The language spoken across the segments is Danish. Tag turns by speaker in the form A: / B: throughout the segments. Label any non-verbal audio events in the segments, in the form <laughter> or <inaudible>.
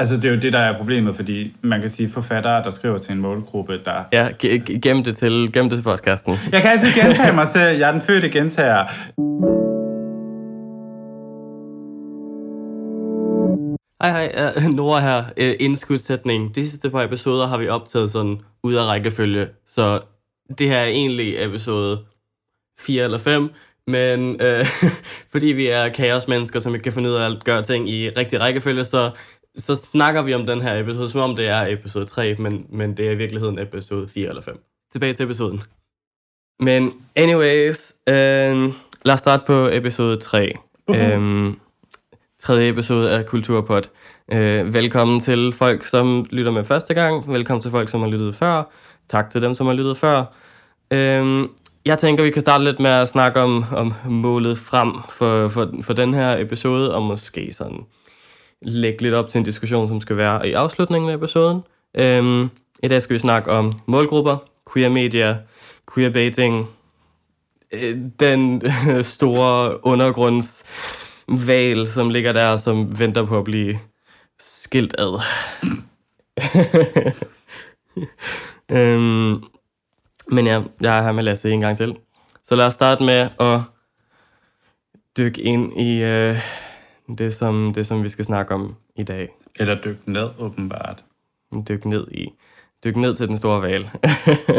A: Altså, det er jo det, der er problemet, fordi man kan sige forfattere, der skriver til en målgruppe, der...
B: Ja, ge- gem det til, gem det til podcasten.
A: Jeg kan altid gentage mig selv. Jeg er den fødte gentager.
B: Hej hej, uh, Nora her. Uh, indskudssætning. De sidste par episoder har vi optaget sådan ud af rækkefølge, så det her er egentlig episode 4 eller 5, men uh, <laughs> fordi vi er kaosmennesker, som ikke kan finde ud af at gøre ting i rigtig rækkefølge, så, så snakker vi om den her episode, som om det er episode 3, men, men det er i virkeligheden episode 4 eller 5. Tilbage til episoden. Men anyways, uh, lad os starte på episode 3. Uh-huh. Um, tredje episode af Kulturpod. Øh, velkommen til folk, som lytter med første gang. Velkommen til folk, som har lyttet før. Tak til dem, som har lyttet før. Øh, jeg tænker, vi kan starte lidt med at snakke om, om målet frem for, for, for den her episode, og måske sådan lægge lidt op til en diskussion, som skal være i afslutningen af episoden. Øhm, I dag skal vi snakke om målgrupper, queer media, queerbaiting, øh, den <laughs> store undergrundsval, som ligger der, som venter på at blive skilt ad. <laughs> øhm, men ja, jeg er her med Lasse en gang til. Så lad os starte med at dykke ind i øh, det, som, det, som vi skal snakke om i dag.
A: Eller dykke ned, åbenbart.
B: Dykke ned i. Dykke ned til den store val.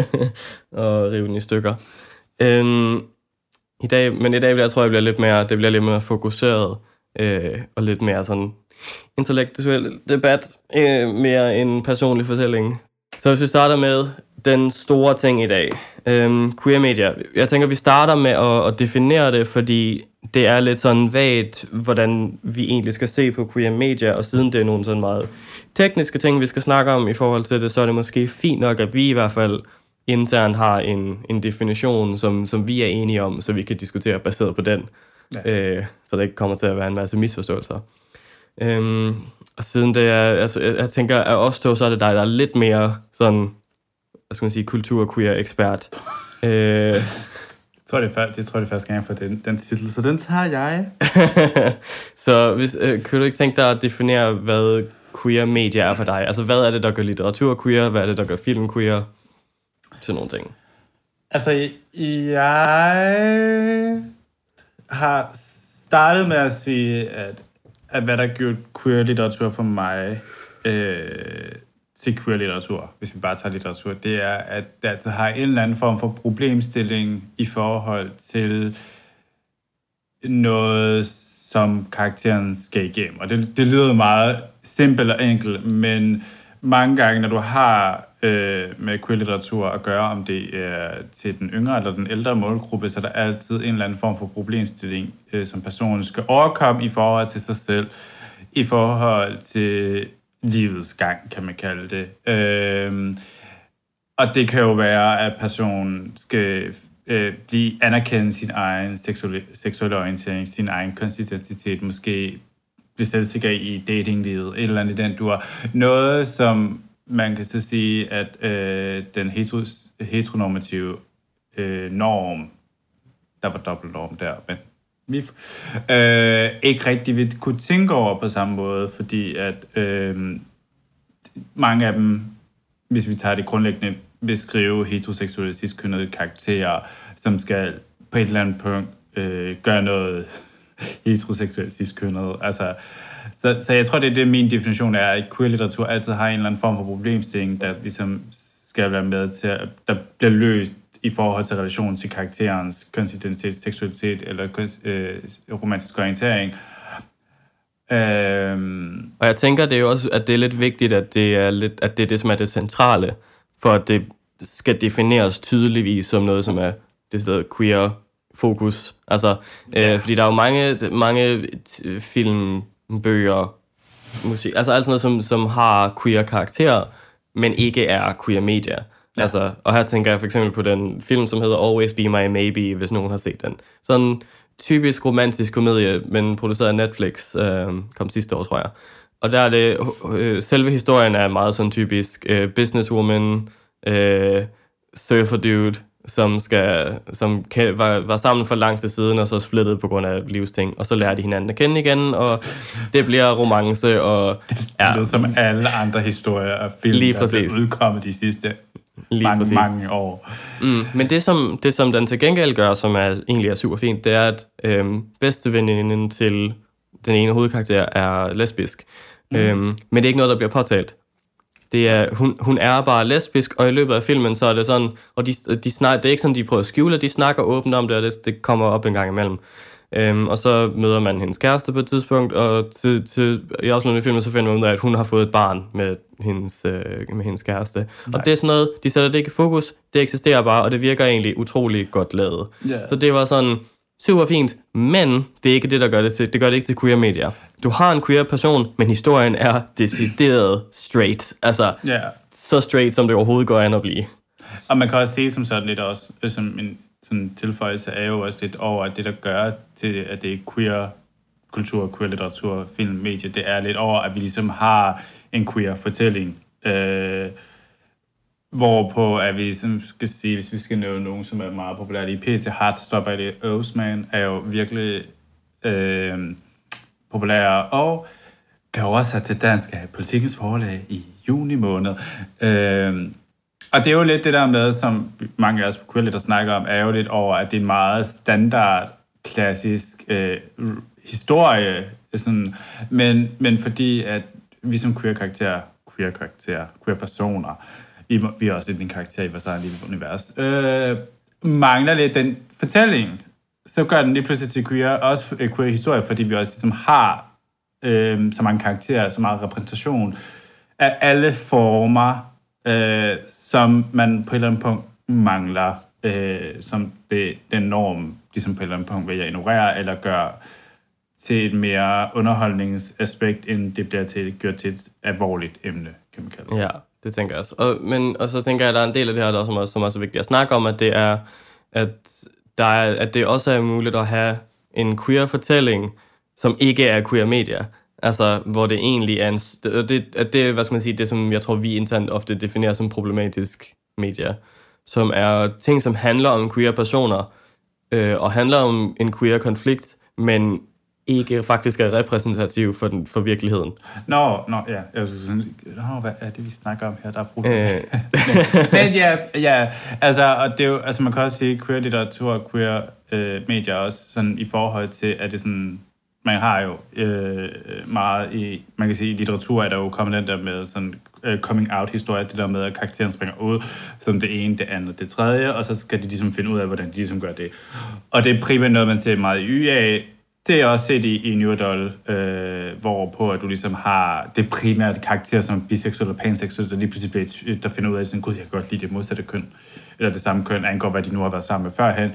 B: <laughs> og rive den i stykker. Øhm, i dag, men i dag jeg tror jeg bliver lidt mere, det bliver lidt mere fokuseret øh, og lidt mere sådan intellektuel debat, øh, mere en personlig fortælling. Så hvis vi starter med den store ting i dag, øh, queer media. Jeg tænker, vi starter med at, at definere det, fordi det er lidt sådan vagt, hvordan vi egentlig skal se på queer media, og siden det er nogle sådan meget tekniske ting, vi skal snakke om i forhold til det, så er det måske fint nok, at vi i hvert fald internt har en, en definition, som, som vi er enige om, så vi kan diskutere baseret på den. Ja. Øh, så der ikke kommer til at være en masse misforståelser. Øhm, og siden det er, altså, jeg, jeg tænker, at os to, så er det dig, der er lidt mere sådan, hvad skal man sige, kultur-queer-ekspert. <laughs> øh,
A: tror, det er, det tror jeg, det er første gang, for den, den titel, så den tager jeg. <laughs>
B: så hvis, øh, kan du ikke tænke dig at definere, hvad queer media er for dig? Altså, hvad er det, der gør litteratur queer? Hvad er det, der gør film queer? Sådan nogle ting.
A: Altså, jeg har startet med at sige, at, at hvad der gjort queer-litteratur for mig øh, til queer-litteratur, hvis vi bare tager litteratur, det er, at det altså har en eller anden form for problemstilling i forhold til noget, som karakteren skal igennem. Og det, det lyder meget simpelt og enkelt, men mange gange, når du har øh, med queer-litteratur at gøre, om det er til den yngre eller den ældre målgruppe, så er der altid en eller anden form for problemstilling, øh, som personen skal overkomme i forhold til sig selv, i forhold til livets gang, kan man kalde det. Øh, og det kan jo være, at personen skal øh, blive anerkendt sin egen seksuelle, seksuelle orientering, sin egen kønsidentitet, måske blive selvsikker i datinglivet, et eller andet i den du har. Noget, som man kan så sige, at øh, den heteros, heteronormative øh, norm, der var dobbelt norm der, men vi øh, ikke rigtig vil kunne tænke over på samme måde, fordi at øh, mange af dem, hvis vi tager det grundlæggende, vil skrive heteroseksuelle cis-kønnede karakterer, som skal på et eller andet punkt øh, gøre noget <laughs> heteroseksuelt cis-kønnet. Altså, så, så jeg tror, det er det, min definition er, at queer-litteratur altid har en eller anden form for problemstilling, der ligesom skal være med til, at der bliver løst i forhold til relationen til karakterens kønsidentitet, seksualitet eller køns, øh, romantisk orientering.
B: Øhm. Og jeg tænker, det er jo også, at det er lidt vigtigt, at det er, lidt, at det, er det, som er det centrale, for at det skal defineres tydeligvis som noget, som er det sted queer fokus. Altså, øh, fordi der er jo mange, mange film, bøger, musik, altså alt sådan noget, som, som har queer karakterer, men ikke er queer media. Ja. Altså, og her tænker jeg for eksempel på den film, som hedder Always Be My Maybe, hvis nogen har set den. Sådan en typisk romantisk komedie, men produceret af Netflix, øh, kom sidste år, tror jeg. Og der er det, øh, selve historien er meget sådan typisk øh, businesswoman, øh, surfer dude, som, skal, som kan, var, var sammen for lang tid siden, og så splittet på grund af livsting, og så lærer de hinanden at kende igen, og det bliver romance, og... <laughs>
A: Ja. Det er som alle andre historier af film,
B: Lige
A: der
B: præcis.
A: er udkommet de sidste
B: Lige
A: mange,
B: præcis.
A: mange år.
B: Mm, men det som, det, som den til gengæld gør, som er, egentlig er super fint, det er, at øhm, bedste veninden til den ene hovedkarakter er lesbisk. Mm. Øhm, men det er ikke noget, der bliver påtalt. Det er, hun, hun er bare lesbisk, og i løbet af filmen, så er det sådan, og de, de snak, det er ikke sådan, de prøver at skjule, de snakker åbent om det, og det, det kommer op en gang imellem. Øhm, og så møder man hendes kæreste på et tidspunkt, og til, til, i afslutningen af filmen, så finder man ud af, at hun har fået et barn med hendes, øh, med hendes kæreste. Nej. Og det er sådan noget, de sætter det ikke i fokus, det eksisterer bare, og det virker egentlig utrolig godt lavet.
A: Ja.
B: Så det var sådan super fint, men det er ikke det, der gør det til, det gør det ikke til queer medier. Du har en queer person, men historien er decideret straight. Altså,
A: Ja.
B: så straight, som det overhovedet går an at blive.
A: Og man kan også sige som sådan lidt også, øh, som en sådan tilføjelse er jo også lidt over, at det der gør til, at det er queer kultur, queer litteratur, film, medie, det er lidt over, at vi ligesom har en queer fortælling. Øh, hvorpå at vi som skal sige, hvis vi skal nævne nogen, som er meget populære i PT, Heartstopper det Osman, er jo virkelig øh, populære, og blev oversat til dansk af Politikens Forlag i juni måned. Øh, og det er jo lidt det der med, som mange af os på Queer der snakker om, er jo lidt over, at det er en meget standard, klassisk øh, historie, sådan, men, men fordi at vi som queer-karakterer, queer-karakterer, queer-personer, vi, vi er også en karakter i vores eget lille univers, øh, mangler lidt den fortælling, så gør den lige pludselig til queer, også øh, queer-historie, fordi vi også ligesom har øh, så mange karakterer, så meget repræsentation af alle former, øh, som man på et eller andet punkt mangler, øh, som det, den norm, ligesom på et eller andet punkt vil jeg ignorere, eller gøre til et mere underholdningsaspekt, end det bliver til, gjort til et alvorligt emne, kan man kalde det.
B: Ja, det tænker jeg også. Og, men, og så tænker jeg, at der er en del af det her, der som også, som også er vigtigt at snakke om, at det er, at, der er, at det også er muligt at have en queer-fortælling, som ikke er queer-medier. Altså, hvor det egentlig er en... Det, at det er, hvad skal man sige, det som jeg tror, vi internt ofte definerer som problematisk medier. Som er ting, som handler om queer-personer, øh, og handler om en queer-konflikt, men ikke faktisk er repræsentativ for, den, for virkeligheden.
A: Nå, nå, ja. Jeg var sådan, nå, hvad er det, vi snakker om her? Der er problemer.
B: Øh, <laughs>
A: Men ja, ja, altså, og det er jo, altså man kan også sige, queer litteratur og queer øh, medier også, sådan i forhold til, at det sådan, man har jo øh, meget i, man kan sige, i litteratur er der jo kommet den der med sådan øh, coming out historie, det der med, at karakteren springer ud, som det ene, det andet, det tredje, og så skal de ligesom finde ud af, hvordan de ligesom gør det. Og det er primært noget, man ser meget i YA, det er også set i, i New Adult, øh, hvorpå at du ligesom har det primært karakter som biseksuel og panseksuel, der lige pludselig bliver, der finder ud af, sådan, gud, jeg kan godt lide det modsatte køn, eller det samme køn, angår hvad de nu har været sammen med førhen.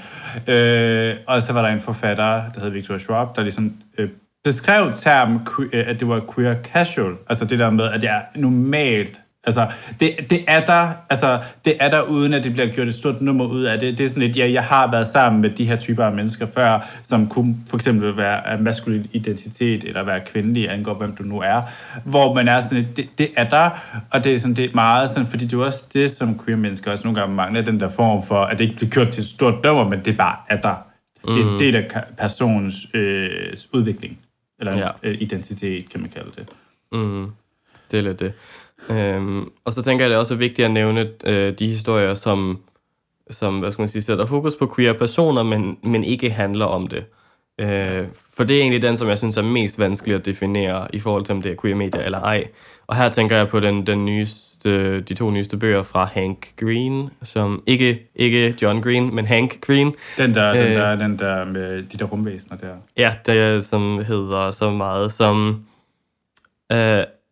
A: Øh, og så var der en forfatter, der hed Victoria Schwab, der ligesom øh, beskrev termen, øh, at det var queer casual, altså det der med, at det er normalt Altså, det, det er der, altså, det er der uden, at det bliver gjort et stort nummer ud af det. Det er sådan lidt, ja, jeg har været sammen med de her typer af mennesker før, som kunne for eksempel være af maskulin identitet, eller være kvindelig, angå hvem du nu er, hvor man er sådan lidt, det, det er der, og det er sådan, det er meget sådan, fordi det er også det, som queer mennesker også nogle gange mangler, den der form for, at det ikke bliver gjort til et stort nummer, men det bare er der. Det er en del af personens øh, udvikling, eller
B: ja.
A: øh, identitet, kan man kalde det.
B: Mm, det er lidt det. Øhm, og så tænker jeg, det er også vigtigt at nævne øh, de historier, som, som hvad skal man sige, sætter fokus på queer personer, men, men ikke handler om det. Øh, for det er egentlig den, som jeg synes er mest vanskelig at definere i forhold til, om det er queer media eller ej. Og her tænker jeg på den, den nyeste, de to nyeste bøger fra Hank Green, som ikke, ikke John Green, men Hank Green,
A: Den der, den
B: Øh.
A: der, den der med de der rumvæsener der.
B: Ja, det er, som hedder så meget som uh,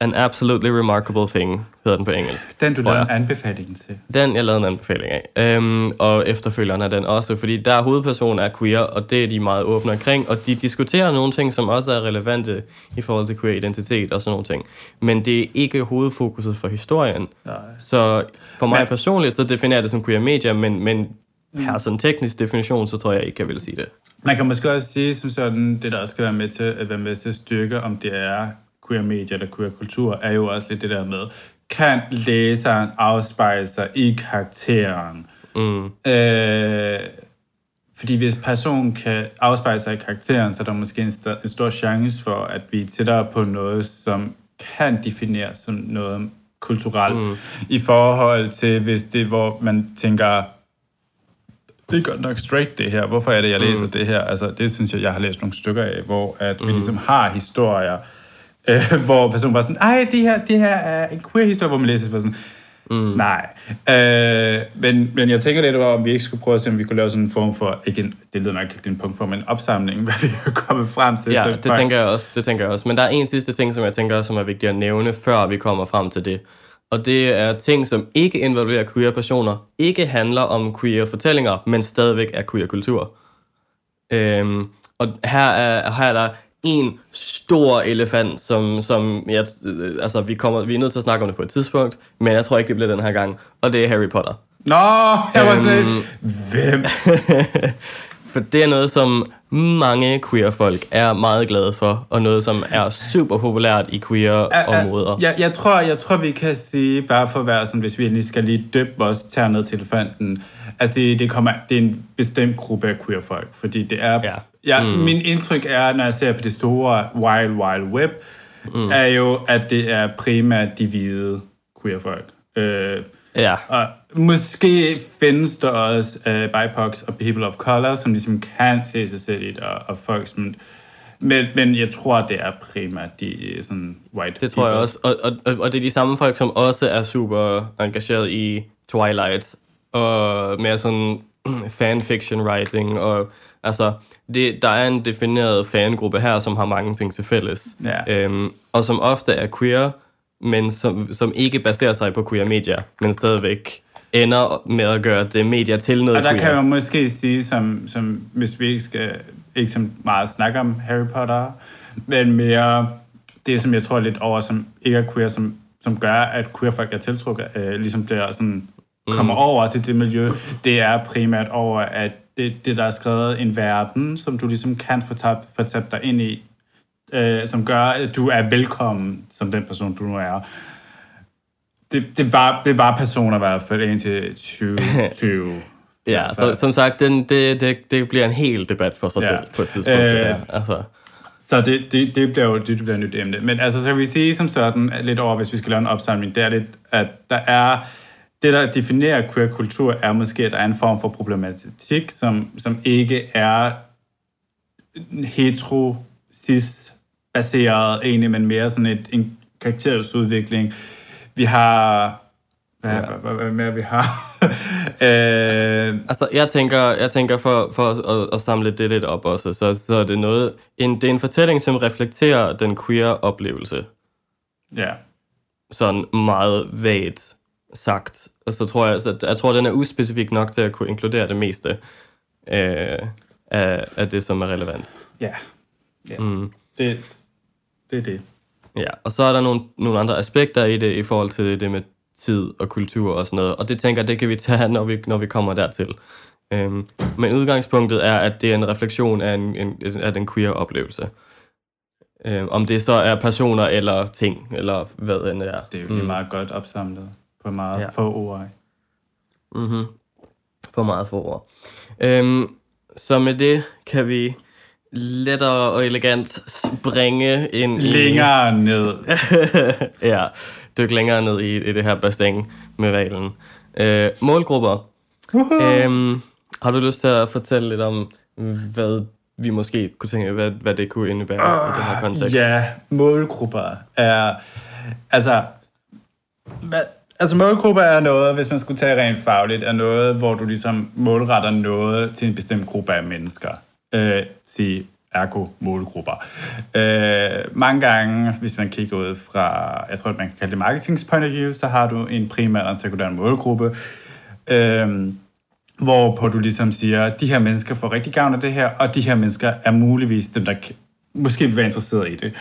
B: An Absolutely Remarkable Thing, hedder den på engelsk.
A: Den, du lavede en anbefaling til.
B: Den, jeg lavede en anbefaling af. Um, og efterfølgeren er den også, fordi der hovedpersonen er queer, og det er de meget åbne omkring, og de diskuterer nogle ting, som også er relevante i forhold til queer identitet og sådan nogle ting. Men det er ikke hovedfokuset for historien.
A: Nej.
B: Så for mig
A: Men-
B: personligt, så definerer jeg det som queer media, men, men per sådan teknisk definition, så tror jeg ikke, jeg vil sige det.
A: Man kan måske også sige som sådan, det der også skal være med til at være med til at styrke, om det er queer media eller queer kultur, er jo også lidt det der med, kan læseren afspejle sig i karakteren?
B: Mm.
A: Øh, fordi hvis personen kan afspejle sig i karakteren, så er der måske en, st- en stor chance for, at vi er tættere på noget, som kan defineres som noget kulturelt, mm. i forhold til, hvis det hvor man tænker, det er godt nok straight det her, hvorfor er det, jeg læser mm. det her? Altså, det synes jeg, jeg har læst nogle stykker af, hvor at mm. vi ligesom har historier, øh, <laughs> hvor personen bare sådan, ej, det her, det her er en queer-historie, hvor man læser sådan, Mm. Nej. Øh, men, men jeg tænker lidt over, om vi ikke skulle prøve at se, om vi kunne lave sådan en form for, ikke det lyder nok ikke en punkt for, men en opsamling, <laughs> hvad vi er kommet frem til.
B: Ja,
A: så
B: det tænker jeg også. Det tænker jeg også. Men der er en sidste ting, som jeg tænker, som er vigtigt at nævne, før vi kommer frem til det. Og det er ting, som ikke involverer queer-personer, ikke handler om queer-fortællinger, men stadigvæk er queer-kultur. Øhm, og her er, her er der en stor elefant, som, som jeg, altså, vi, kommer, vi er nødt til at snakke om det på et tidspunkt, men jeg tror ikke, det bliver den her gang, og det er Harry Potter.
A: Nå, jeg var sådan, øhm, hvem? <laughs>
B: For det er noget, som mange queer-folk er meget glade for, og noget, som er super populært i queer-områder.
A: Jeg, jeg, tror, jeg tror, vi kan sige, bare for at være sådan, hvis vi lige skal lige døbe os tær ned til elefanten, altså det, kommer, det er en bestemt gruppe af queer-folk, fordi det er... Ja. Ja, mm. Min indtryk er, når jeg ser på det store Wild Wild Web, mm. er jo, at det er primært de hvide queer-folk. Øh,
B: Ja.
A: Og måske findes der også uh, BIPOCs og people of color, som ligesom kan se sig selv i det, og, og folk som... Men, men jeg tror, det er primært de sådan white
B: Det tror people. jeg også. Og, og, og det er de samme folk, som også er super engageret i Twilight, og mere sådan <clears throat> fanfiction writing, og altså, det, der er en defineret fangruppe her, som har mange ting til fælles.
A: Ja.
B: Øhm, og som ofte er queer, men som, som ikke baserer sig på queer medier, men stadigvæk ender med at gøre det medier til noget
A: Og der
B: queer.
A: kan man måske sige, som, som hvis vi ikke skal ikke så meget snakke om Harry Potter, men mere det, som jeg tror lidt over, som ikke er queer, som, som gør, at queer-folk er tiltrukket, øh, ligesom bliver sådan, kommer mm. over til det miljø, det er primært over, at det, det, der er skrevet en verden, som du ligesom kan få tabt, få tabt dig ind i, øh, som gør, at du er velkommen som den person, du nu er. Det, det, var, det var personer i hvert fald indtil 2020. <laughs>
B: ja, så, som sagt, den, det, det, det bliver en hel debat for sig ja. selv på et tidspunkt. Øh, det der. Altså.
A: Så det, det, det bliver jo det, det bliver et nyt emne. Men altså, så kan vi sige som sådan, lidt over, hvis vi skal lave en opsamling, det er lidt, at der er, det der definerer queer-kultur, er måske, at der er en form for problematik, som, som ikke er hetero, cis baseret egentlig, men mere sådan et, en karakterudvikling. Vi har... Hvad, ja. hvad, hvad mere vi har? <laughs>
B: øh, altså, jeg tænker, jeg tænker for, for at, at samle det lidt op også, så, så er det noget... En, det er en fortælling, som reflekterer den queer-oplevelse.
A: Ja.
B: Sådan meget vagt sagt. Og så tror jeg, så jeg tror, den er uspecifik nok til at kunne inkludere det meste øh, af, af det, som er relevant.
A: Ja. ja. Mm. Det, det er det.
B: Ja, og så er der nogle, nogle andre aspekter i det, i forhold til det med tid og kultur og sådan noget, og det tænker jeg, det kan vi tage, når vi, når vi kommer dertil. Øhm, men udgangspunktet er, at det er en refleksion af, en, en, af den queer oplevelse. Øhm, om det så er personer eller ting, eller hvad end det er.
A: Det er jo mm. meget godt opsamlet på meget ja. få ord.
B: Mm-hmm. På meget få ord. Øhm, så med det kan vi lettere og elegant springe ind
A: Længere ned. <laughs>
B: ja, dyk længere ned i, i det her bassin med valen. Øh, målgrupper. Øhm, har du lyst til at fortælle lidt om, hvad vi måske kunne tænke, hvad, hvad det kunne indebære uh, i den her kontekst?
A: Ja, målgrupper er... Altså, hvad, altså målgrupper er noget, hvis man skulle tage rent fagligt, er noget, hvor du ligesom målretter noget til en bestemt gruppe af mennesker øh, sige ergo målgrupper. Øh, mange gange, hvis man kigger ud fra, jeg tror, at man kan kalde det marketings point of view, så har du en primær og en sekundær målgruppe, øh, hvorpå du ligesom siger, de her mennesker får rigtig gavn af det her, og de her mennesker er muligvis dem, der måske vil være interesseret i det.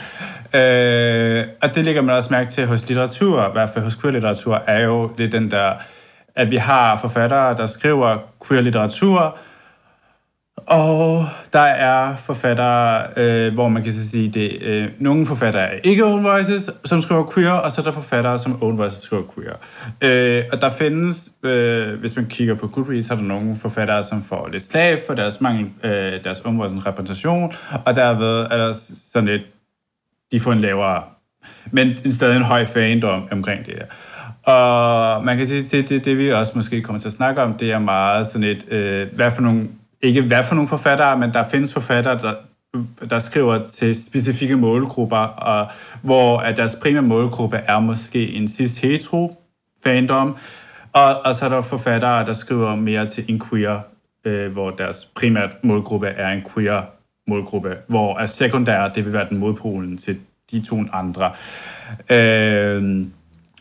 A: Øh, og det ligger man også mærke til hos litteratur, i hvert fald hos queer-litteratur, er jo det den der, at vi har forfattere, der skriver queer-litteratur, og der er forfattere, øh, hvor man kan så sige, det øh, nogle forfattere er ikke own voices, som skriver queer, og så er der forfattere, som own voices skriver queer. Øh, og der findes, øh, hvis man kigger på Goodreads, så er der nogle forfattere, som får lidt slag for deres mangel, øh, deres own voices repræsentation, og derved er der sådan lidt, de får en lavere, men stadig en høj fandom omkring det her. Og man kan sige, det, det, det vi også måske kommer til at snakke om, det er meget sådan et, øh, hvad for nogle ikke hvad for nogle forfattere, men der findes forfattere, der, der skriver til specifikke målgrupper, og hvor at deres primære målgruppe er måske en cis-hetero fandom, og, og så er der forfattere, der skriver mere til en queer, øh, hvor deres primære målgruppe er en queer målgruppe, hvor er sekundære, det vil være den modpolen til de to andre. Øh,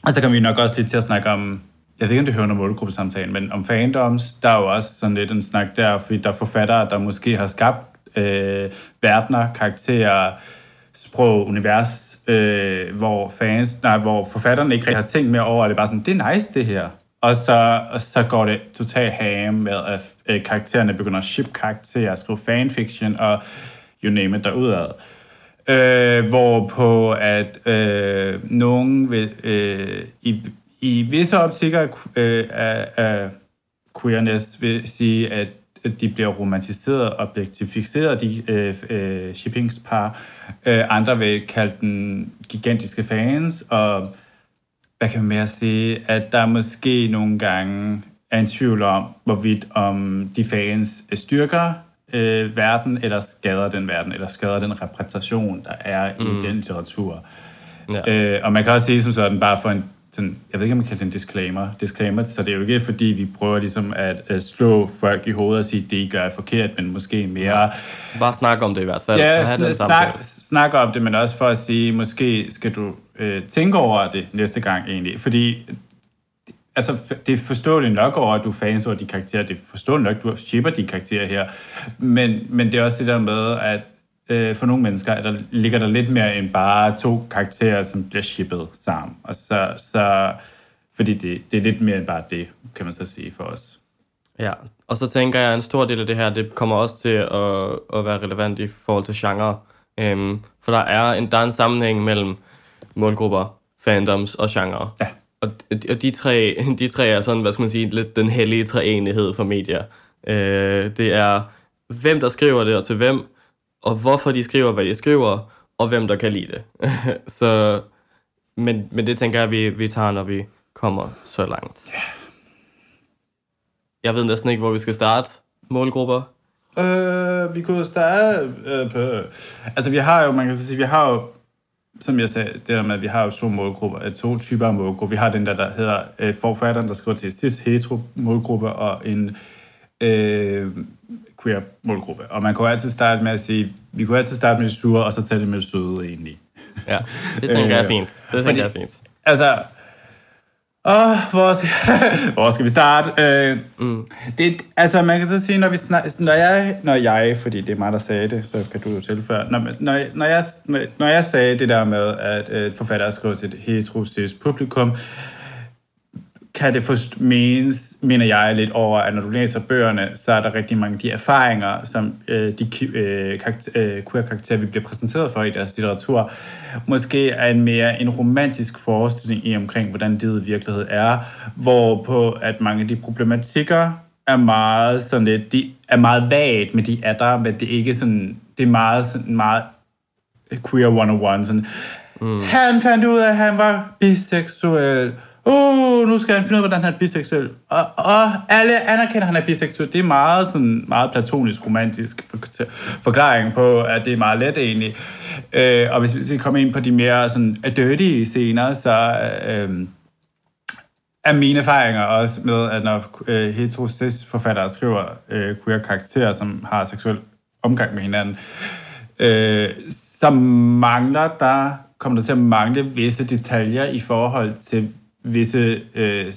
A: og så kan vi nok også lidt til at snakke om jeg ved ikke, om det hører under målgruppesamtalen, men om fandoms, der er jo også sådan lidt en snak der, fordi der er forfattere, der måske har skabt øh, verdener, karakterer, sprog, univers, øh, hvor fans, nej, hvor forfatterne ikke rigtig har tænkt mere over, at det er bare sådan, det er nice det her. Og så, og så går det totalt ham med, at øh, karaktererne begynder at ship karakterer, skrive fanfiction og you name it derudad. Øh, hvor på at øh, nogen vil, øh, i i visse optikker øh, af, af queerness vil sige, at de bliver romantiseret og objektificeret, de øh, øh, shippingspar. Øh, andre vil kalde den gigantiske fans, og hvad kan man mere sige, at der måske nogle gange er en tvivl om, hvorvidt om de fans styrker øh, verden, eller skader den verden, eller skader den repræsentation, der er mm. i den litteratur. Ja. Øh, og man kan også sige som sådan, bare for en sådan, jeg ved ikke, om man kalder det en disclaimer, disclaimer, så det er jo ikke, fordi vi prøver ligesom at, at slå folk i hovedet og sige, det I gør er forkert, men måske mere...
B: Bare snakke om det i hvert fald.
A: Ja, sn- snak, snak om det, men også for at sige, måske skal du øh, tænke over det næste gang egentlig, fordi altså, det er forståeligt nok over, at du fans over de karakterer, det er forståeligt nok, at du shipper de karakterer her, men, men det er også det der med, at øh, for nogle mennesker der, ligger der lidt mere end bare to karakterer, som bliver shippet sammen. Og så, så fordi det, det er lidt mere end bare det, kan man så sige for os.
B: Ja, og så tænker jeg, at en stor del af det her, det kommer også til at, at være relevant i forhold til genre. Øhm, for der er, en, der er en sammenhæng mellem målgrupper, fandoms og genre. Ja. Og, og de, tre, <laughs> de tre er sådan, hvad skal man sige, lidt den hellige treenighed for medier. Øh, det er, hvem der skriver det, og til hvem, og hvorfor de skriver, hvad de skriver, og hvem der kan lide det. <laughs> så, men, men det tænker jeg, vi, vi tager, når vi kommer så langt. Yeah. Jeg ved næsten ikke, hvor vi skal starte målgrupper.
A: Øh, vi kunne starte øh, på... Altså, vi har jo, man kan sige, vi har jo, som jeg sagde, det der med, at vi har jo to målgrupper, to typer af målgrupper. Vi har den der, der hedder øh, forfatteren, der skriver til cis hetero målgruppe, og en øh, queer målgruppe. Og man kunne altid starte med at sige, vi kunne altid starte med det sure, og så tage det med det søde egentlig.
B: Ja, det <laughs> tænker jeg er fint. Det tænker Fordi, jeg er fint.
A: Altså, Åh, hvor, skal, <laughs> hvor skal vi starte? Øh, mm. det, altså, man kan så sige, når, vi snak, når, jeg, når jeg, fordi det er mig, der sagde det, så kan du jo tilføre, når, når, når, jeg, når jeg sagde det der med, at øh, forfatter skriver til et heterosis publikum, kan det forst- menes, mener jeg lidt over, at når du læser bøgerne, så er der rigtig mange af de erfaringer, som øh, de øh, karakter, øh, queer-karakterer, vi bliver præsenteret for i deres litteratur, måske er en mere en romantisk forestilling i omkring, hvordan det i virkelighed er, hvor på at mange af de problematikker er meget sådan lidt, de er meget vagt, men de er der, men det er ikke sådan, det er meget sådan meget queer 101, sådan, mm. han fandt ud af, at han var biseksuel, uh, nu skal han finde ud af, hvordan han er biseksuel. Og, og alle anerkender, at han er biseksuel. Det er meget, sådan, meget platonisk, romantisk forklaring på, at det er meget let egentlig. Øh, og hvis vi kommer ind på de mere sådan, dirty scener, så øh, er mine erfaringer også med, at når øh, heterosis forfattere skriver øh, queer karakterer, som har seksuel omgang med hinanden, øh, så mangler der kommer der til at mangle visse detaljer i forhold til, visse øh,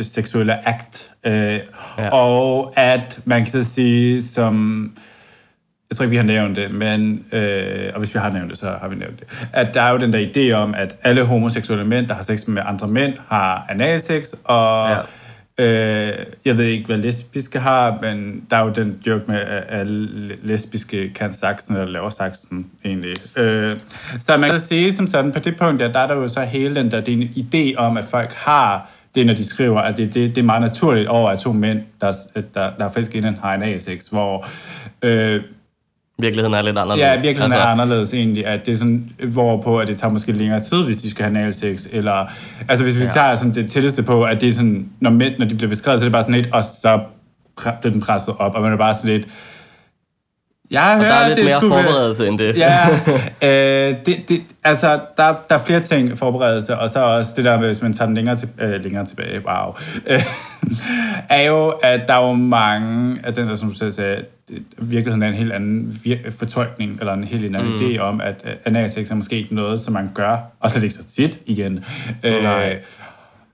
A: seksuelle akt. Øh, ja. Og at man kan så sige, som... Jeg tror ikke, vi har nævnt det, men... Øh, og hvis vi har nævnt det, så har vi nævnt det. At der er jo den der idé om, at alle homoseksuelle mænd, der har sex med andre mænd, har analsex, og... Ja Øh, jeg ved ikke, hvad lesbiske har, men der er jo den joke med, at, lesbiske kan saksen eller laver saksen egentlig. Øh, så man kan sige som sådan, på det punkt, der, der er der jo så hele den der det er en idé om, at folk har det, når de skriver, at det, det, det er meget naturligt over, at to mænd, der, der, der er faktisk inden har en A6, hvor øh,
B: Virkeligheden er lidt anderledes.
A: Ja, virkeligheden altså... er anderledes egentlig, at det er sådan, hvorpå at det tager måske længere tid, hvis de skal have analsex, eller, altså hvis vi ja. tager sådan det tætteste på, at det er sådan, når mænd, når de bliver beskrevet, så er det bare sådan lidt, og så bliver den presset op, og man er bare sådan lidt,
B: Ja, og der er lidt det mere forberedelse end det.
A: Ja, <laughs> øh, det, det, altså, der, der er flere ting forberedelse, og så også det der med, hvis man tager den længere, til, øh, længere tilbage, wow, <laughs> øh, er jo, at der er jo mange af den der, som du selv sagde, virkeligheden er en helt anden fortolkning, eller en helt anden mm. idé om, at analsex er måske ikke noget, som man gør, og slet ikke så tit igen. Nej. Øh,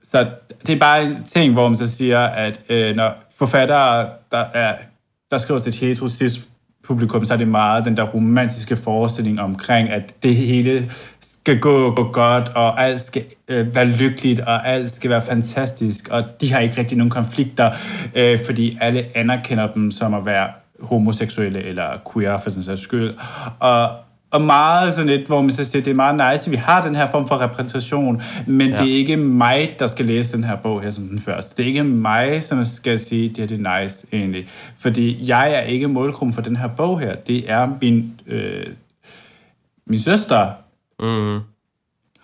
A: så det er bare en ting, hvor man så siger, at øh, når forfattere, der, er, der skriver til et heterosis publikum, så er det meget den der romantiske forestilling omkring, at det hele skal gå, gå godt, og alt skal øh, være lykkeligt, og alt skal være fantastisk, og de har ikke rigtig nogen konflikter, øh, fordi alle anerkender dem som at være homoseksuelle eller queer for sin sags skyld. Og, og meget sådan lidt, hvor man så siger, det er meget nice, at vi har den her form for repræsentation, men ja. det er ikke mig, der skal læse den her bog her som den første. Det er ikke mig, som skal sige, det er det nice egentlig. Fordi jeg er ikke målgruppen for den her bog her. Det er min, øh, min søster.
B: Mm.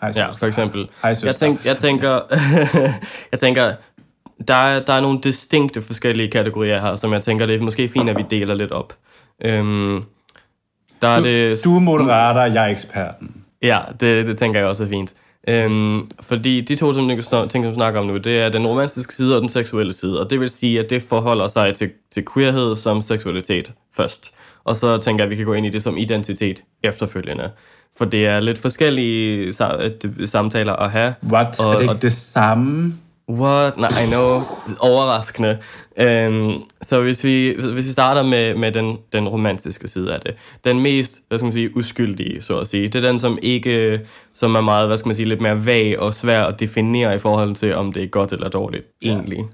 B: Hej, søster. Ja, for eksempel. Hej, søster. Jeg, tænk, jeg tænker, <laughs> jeg tænker, der er, der er nogle distinkte forskellige kategorier her, som jeg tænker, det er måske fint, at vi deler lidt op. Øhm,
A: der er du, det, du er moderator, jeg er eksperten.
B: Ja, det, det tænker jeg også er fint. Øhm, fordi de to ting, som vi snakker om nu, det er den romantiske side og den seksuelle side. Og det vil sige, at det forholder sig til, til queerhed som seksualitet først. Og så tænker jeg, at vi kan gå ind i det som identitet efterfølgende. For det er lidt forskellige samtaler at have.
A: What? Og, er det ikke og, det samme?
B: What? Nej, I know. Overraskende. Um, så hvis vi, hvis vi starter med, med den, den romantiske side af det. Den mest, hvad skal man sige, uskyldige, så at sige. Det er den, som ikke, som er meget, hvad skal man sige, lidt mere vag og svær at definere i forhold til, om det er godt eller dårligt, ja. egentlig.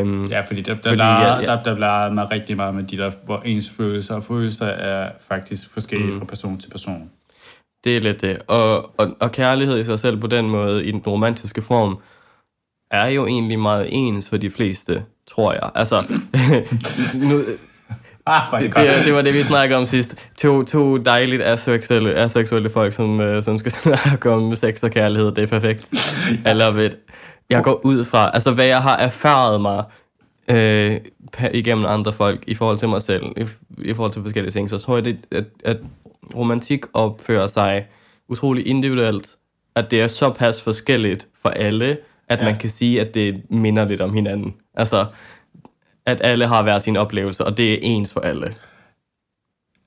A: Um, ja, fordi der, der, fordi, der, ja, ja. der, der bliver meget rigtig meget med de der, hvor ens følelser og følelser er faktisk forskellige mm. fra person til person.
B: Det er lidt det. Og, og, og kærlighed i sig selv på den måde, i den romantiske form, er jo egentlig meget ens for de fleste, tror jeg. Altså, <laughs> nu, Ah, det, det, det var det, vi snakkede om sidst. To, to dejligt aseksuelle, aseksuelle folk, som, uh, som skal <laughs> snakke om sex og kærlighed. Det er perfekt. I love it. Jeg går ud fra, altså hvad jeg har erfaret mig øh, igennem andre folk i forhold til mig selv, i, i forhold til forskellige ting, så tror jeg, det, at, at romantik opfører sig utrolig individuelt, at det er så pas forskelligt for alle, at ja. man kan sige, at det minder lidt om hinanden. Altså, at alle har hver sin oplevelse, og det er ens for alle.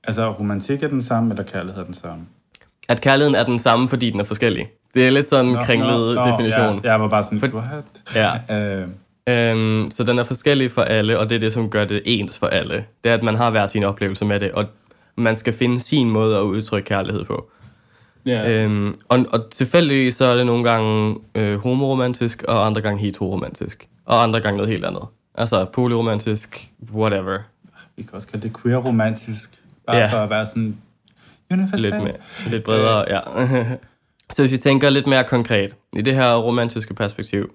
A: Altså, romantik er den samme, eller kærlighed er den samme?
B: At kærligheden er den samme, fordi den er forskellig. Det er lidt sådan en kringlet no, definition.
A: Ja, jeg var bare sådan, for, what?
B: Ja. Uh. <laughs> Øhm, så den er forskellig for alle, og det er det, som gør det ens for alle. Det er, at man har hver sin oplevelse med det, og man skal finde sin måde at udtrykke kærlighed på. Yeah. Øhm, og, og tilfældigvis så er det nogle gange øh, homoromantisk, og andre gange heteroromantisk. Og andre gange noget helt andet. Altså polyromantisk, whatever.
A: Vi kan også kalde det queer-romantisk. Bare yeah. for at være sådan universal.
B: Lidt, mere, lidt bredere, ja. <laughs> så hvis vi tænker lidt mere konkret, i det her romantiske perspektiv,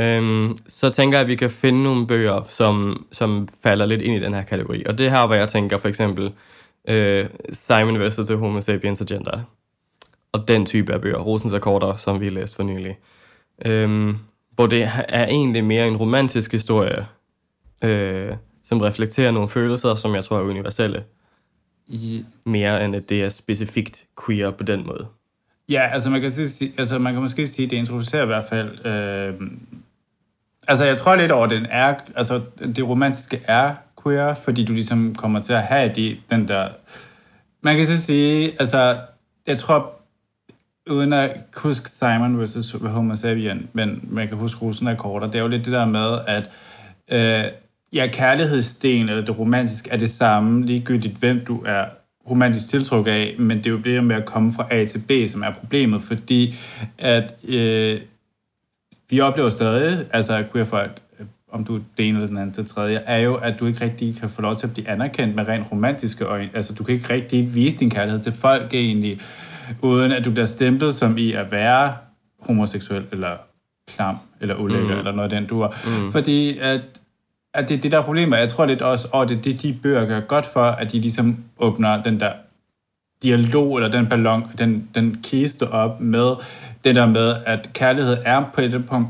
B: øhm, så tænker jeg, at vi kan finde nogle bøger, som, som falder lidt ind i den her kategori. Og det her, hvor jeg tænker for eksempel øh, Simon vs. The Homo Sapiens Agenda og den type af bøger, Rosens Akkorder, som vi læste for nylig. Øhm, hvor det er egentlig mere en romantisk historie, øh, som reflekterer nogle følelser, som jeg tror er universelle. I... Mere end at det er specifikt queer på den måde.
A: Ja, altså man kan, sige, altså man kan måske sige, at det introducerer i hvert fald... Øh, altså jeg tror lidt over, at den er, altså, det romantiske er queer, fordi du ligesom kommer til at have de, den der... Man kan så sige, altså jeg tror uden at huske Simon vs. Homer sapien, men man kan huske Rosen Akkorder, det er jo lidt det der med, at øh, ja, kærlighedssten eller det romantiske er det samme, ligegyldigt hvem du er romantisk tiltrukket af, men det er jo det med at komme fra A til B, som er problemet, fordi at øh, vi oplever stadig, altså queer folk øh, om du er det ene eller den anden til tredje, er jo, at du ikke rigtig kan få lov til at blive anerkendt med rent romantiske øjne. Altså, du kan ikke rigtig vise din kærlighed til folk egentlig, uden at du bliver stemplet som i at være homoseksuel, eller klam, eller ulækker, mm. eller noget af den du mm. Fordi at, at det er det, der er problemet. Jeg tror lidt også, og det er det, de bøger gør godt for, at de ligesom åbner den der dialog, eller den ballon, den, den kiste op med det der med, at kærlighed er på et punkt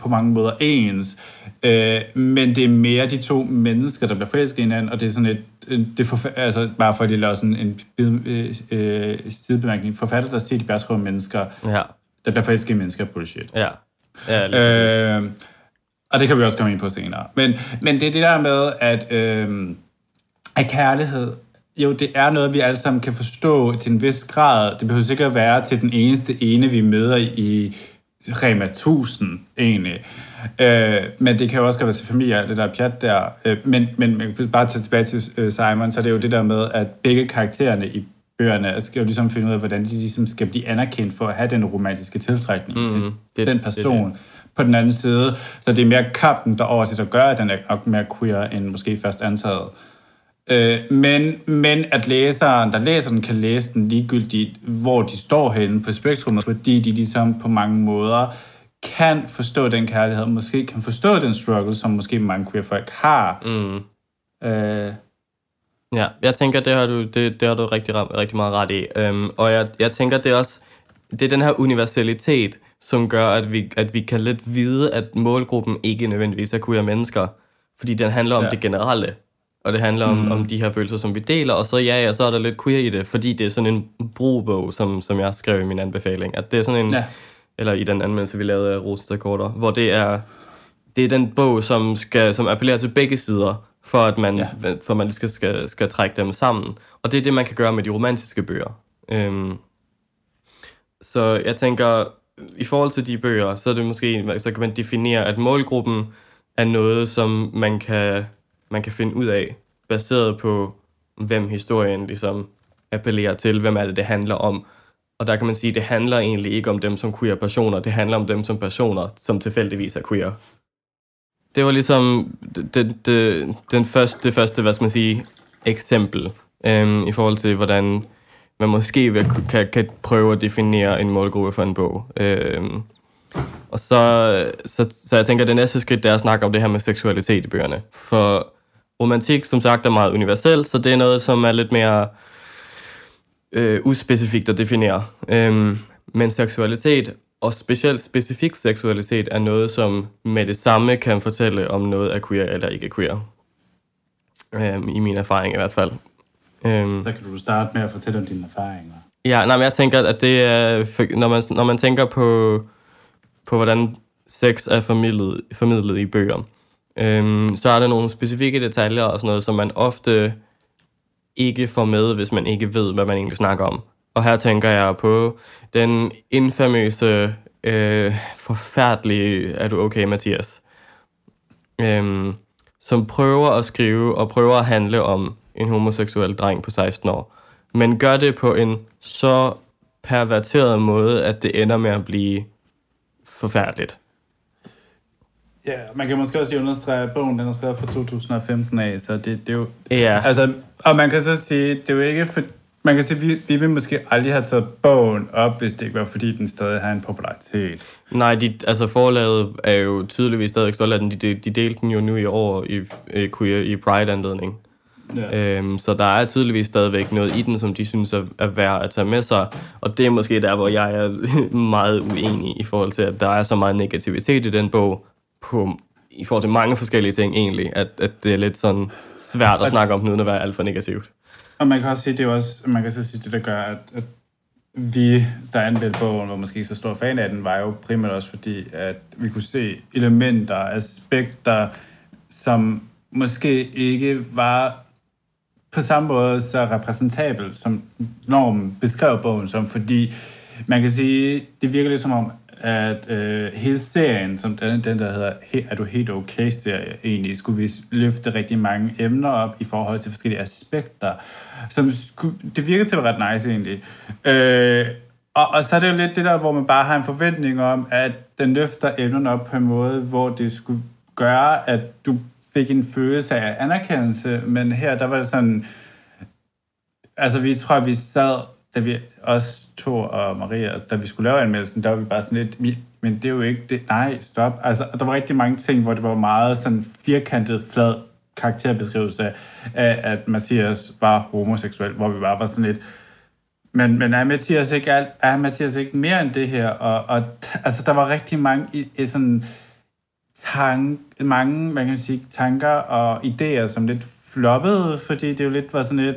A: på mange måder ens, øh, men det er mere de to mennesker, der bliver forelsket hinanden, og det er sådan et, det for, altså bare for at lave sådan en øh, øh, sidebemærkning, forfatter, der siger, de bare skriver mennesker, ja. der bliver forelsket i mennesker, bullshit.
B: Ja. ja
A: øh, og det kan vi også komme ind på senere. Men, men det er det der med, at, øh, at kærlighed jo, det er noget, vi alle sammen kan forstå til en vis grad. Det behøver sikkert være til den eneste ene, vi møder i Rema 1000, egentlig. Øh, men det kan jo også være til familie alt det der pjat der. Øh, men, men bare til tilbage til øh, Simon, så er det jo det der med, at begge karaktererne i bøgerne skal jo ligesom finde ud af, hvordan de ligesom skal blive anerkendt for at have den romantiske tiltrækning mm, til det, den person. Det, det. På den anden side, så det er mere kampen, der oversætter gør, at den er nok mere queer, end måske først antaget. Øh, men, men at læseren, der læser den, kan læse den ligegyldigt, hvor de står henne på spektrummet, fordi de ligesom på mange måder kan forstå den kærlighed, måske kan forstå den struggle, som måske mange queer folk har. Mm.
B: Øh. Ja, jeg tænker, det har du, det, det har du rigtig, rigtig meget ret i. Um, og jeg, jeg tænker, det er også det er den her universalitet, som gør, at vi, at vi kan lidt vide, at målgruppen ikke nødvendigvis er queer mennesker. Fordi den handler om ja. det generelle og det handler om, mm. om de her følelser, som vi deler, og så ja, ja, så er der lidt queer i det, fordi det er sådan en brugbog, som, som jeg skrev i min anbefaling, at det er sådan en, ja. Eller i den anmeldelse, vi lavede af Rosens Akkorder, hvor det er, det er den bog, som, skal, som appellerer til begge sider, for at man, ja. for man skal, skal, skal trække dem sammen. Og det er det, man kan gøre med de romantiske bøger. Øhm, så jeg tænker, i forhold til de bøger, så er det måske, så kan man definere, at målgruppen er noget, som man kan man kan finde ud af, baseret på, hvem historien ligesom appellerer til, hvem er det, det handler om. Og der kan man sige, at det handler egentlig ikke om dem som queer personer, det handler om dem som personer, som tilfældigvis er queer. Det var ligesom det, det, den første, det første, hvad skal man sige, eksempel øhm, i forhold til, hvordan man måske vil, kan, kan prøve at definere en målgruppe for en bog. Øhm, og så, så, så jeg tænker, at det næste skridt, det er at snakke om det her med seksualitet i bøgerne. For romantik, som sagt, er meget universel, så det er noget, som er lidt mere øh, uspecifikt at definere. Øhm, men seksualitet, og specielt specifik seksualitet, er noget, som med det samme kan fortælle, om noget er queer eller ikke er queer. Øhm, I min erfaring i hvert fald.
A: Øhm, så kan du starte med at fortælle om dine erfaringer.
B: Ja, nej, men jeg tænker, at det er, når man, når man tænker på, på hvordan sex er formidlet, formidlet i bøger, Øhm, så er der nogle specifikke detaljer og sådan noget, som man ofte ikke får med, hvis man ikke ved, hvad man egentlig snakker om. Og her tænker jeg på den infamøse, øh, forfærdelige, er du okay, Mathias? Øhm, som prøver at skrive og prøver at handle om en homoseksuel dreng på 16 år, men gør det på en så perverteret måde, at det ender med at blive forfærdeligt.
A: Ja, man kan måske også lige understrege, at bogen den er skrevet fra 2015 af, så det, det er jo...
B: Ja.
A: Altså, og man kan så sige, det er jo ikke for... Man kan sige, vi, vi vil måske aldrig have taget bogen op, hvis det ikke var, fordi den stadig har en popularitet.
B: Nej, de, altså forlaget er jo tydeligvis stadig stolt af den. De, de delte den jo nu i år i, i, queer, i Pride-anledning. Ja. Øhm, så der er tydeligvis stadigvæk noget i den, som de synes er, er værd at tage med sig. Og det er måske der, hvor jeg er <laughs> meget uenig i forhold til, at der er så meget negativitet i den bog, på, i forhold til mange forskellige ting egentlig, at, at det er lidt sådan svært at snakke om den uden at være alt for negativt.
A: Og man kan også sige, det er også, man kan så sige, det der gør, at, at vi, der anmeldte bogen, var måske så stor fan af den, var jo primært også fordi, at vi kunne se elementer, aspekter, som måske ikke var på samme måde så repræsentabel, som normen beskrev bogen som, fordi man kan sige, det virker lidt som om, at øh, hele serien, som den, den der hedder Er du helt okay-serie, egentlig skulle vi løfte rigtig mange emner op i forhold til forskellige aspekter, som skulle, det virkede til at være ret nice egentlig. Øh, og, og så er det jo lidt det der, hvor man bare har en forventning om, at den løfter emnerne op på en måde, hvor det skulle gøre, at du fik en følelse af anerkendelse, men her, der var det sådan, altså vi tror, vi sad, da vi også to og Maria, da vi skulle lave anmeldelsen, der var vi bare sådan lidt, vi, men det er jo ikke det, nej, stop. Altså, der var rigtig mange ting, hvor det var meget sådan firkantet, flad karakterbeskrivelse af, at Mathias var homoseksuel, hvor vi bare var sådan lidt, men, men er Mathias ikke alt, er Mathias ikke mere end det her? Og, og altså, der var rigtig mange i, i sådan tank, mange, man kan sige, tanker og idéer, som lidt floppede, fordi det jo lidt var sådan lidt,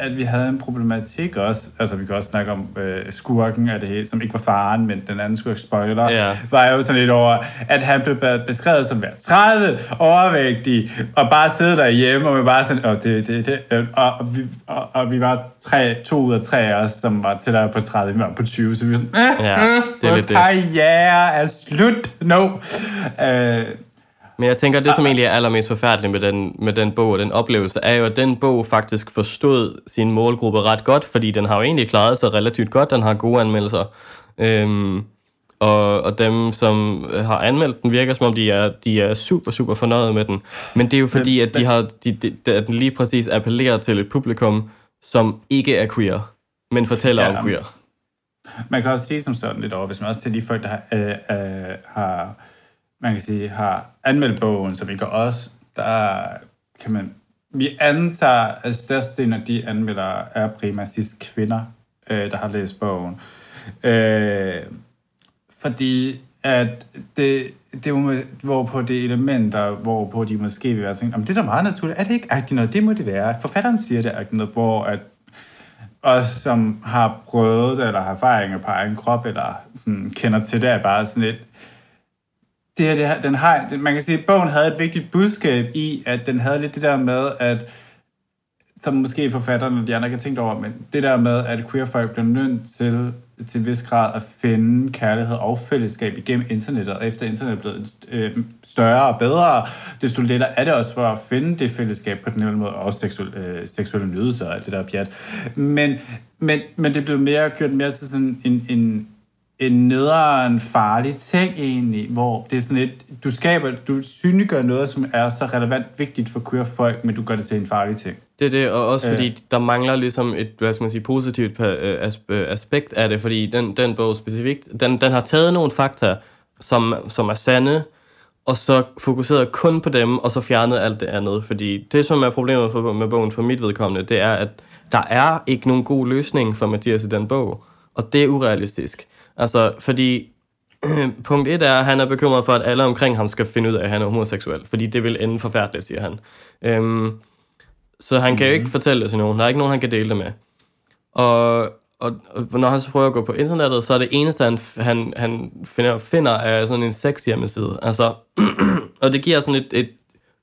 A: at vi havde en problematik også. Altså, vi kan også snakke om øh, skurken af det hele, som ikke var faren, men den anden skurk spoiler,
B: Ja.
A: var jo sådan lidt over, at han blev be- beskrevet som hver 30, overvægtig, og bare sidde derhjemme, og vi bare sådan, og, det, det, det, øh, og, og, vi, og, og vi var tre, to ud af tre af os, som var tættere på 30, vi var på 20, så vi var sådan, øh,
B: Ja,
A: øh,
B: det er
A: vores
B: lidt det.
A: karriere er slut, no. Øh,
B: Men jeg tænker, det som egentlig er allermest forfærdeligt med den, med den bog og den oplevelse, er jo, at den bog faktisk forstod sin målgruppe ret godt, fordi den har jo egentlig klaret sig relativt godt, den har gode anmeldelser. Øhm, og, og dem, som har anmeldt den, virker som om, de er, de er super, super fornøjet med den. Men det er jo fordi, at, de har, de, de, at den lige præcis appellerer til et publikum, som ikke er queer, men fortæller
A: Ja,
B: om queer.
A: Man kan også sige som sådan lidt over, hvis man også til de folk, der har, øh, øh, har, man kan sige, har anmeldt bogen, så vi går også, der kan man, vi antager, at størstedelen af de anmeldere er primært sidst kvinder, øh, der har læst bogen. Øh, fordi at det, det er på hvorpå det er elementer, hvorpå de måske vil være sådan, om det er da meget naturligt, er det ikke agtigt noget, det må det være. Forfatteren siger det er agtigt noget, hvor at os, som har prøvet det, eller har erfaringer på egen krop, eller sådan, kender til det, er bare sådan lidt... Det her, det her, den har, den, man kan sige, at bogen havde et vigtigt budskab i, at den havde lidt det der med, at som måske forfatterne og de andre kan tænke tænkt over, men det der med, at queerfolk bliver nødt til til en vis grad at finde kærlighed og fællesskab igennem internettet, og efter internettet er blevet øh, større og bedre, desto lettere er det også for at finde det fællesskab på den ene måde, og også seksuel, øh, seksuelle nydelser og alt det der pjat. Men, men, men det blev mere gjort mere til sådan en, en, en nederen farlig ting egentlig, hvor det er sådan et, du skaber, du synliggør noget, som er så relevant vigtigt for queer folk, men du gør det til en farlig ting.
B: Det er det, og også fordi
A: Øh.
B: der mangler ligesom et, hvad skal man sige, positivt øh, øh, aspekt af det, fordi den, den bog specifikt, den, den har taget nogle fakta, som, som er sande, og så fokuseret kun på dem, og så fjernet alt det andet. Fordi det, som er problemet for, med bogen for mit vedkommende, det er, at der er ikke nogen god løsning for Mathias i den bog, og det er urealistisk. Altså, fordi <clears throat> punkt et er, at han er bekymret for, at alle omkring ham skal finde ud af, at han er homoseksuel, fordi det vil ende forfærdeligt, siger han. Øhm, så han kan jo ikke fortælle det til nogen. Der er ikke nogen, han kan dele det med. Og, og, og når han så prøver at gå på internettet, så er det eneste, han, han, han finder, finder er sådan en sex hjemmeside. Altså, <clears throat> og det giver sådan et, et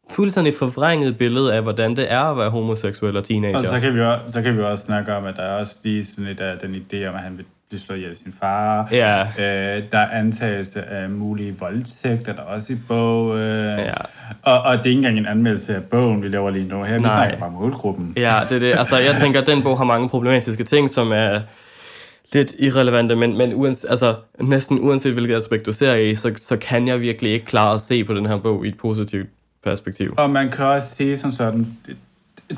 B: fuldstændig forvrænget billede af, hvordan det er at være homoseksuel og teenager.
A: Og så kan, vi også, så kan vi også snakke om, at der er også lige sådan lidt af den idé om, at han vil blive slået ihjel af sin far.
B: Ja.
A: Øh, der er antagelse af mulige voldtægter, der er også i bogen.
B: Ja.
A: Og, og det er ikke engang en anmeldelse af bogen, vi laver lige nu. Her vi
B: Nej.
A: snakker bare målgruppen.
B: Ja, det er det. Altså, jeg <laughs> tænker, at den bog har mange problematiske ting, som er lidt irrelevante, men, men uans, altså, næsten uanset hvilket aspekt du ser i, så, så kan jeg virkelig ikke klare at se på den her bog i et positivt perspektiv.
A: Og man kan også sige som sådan,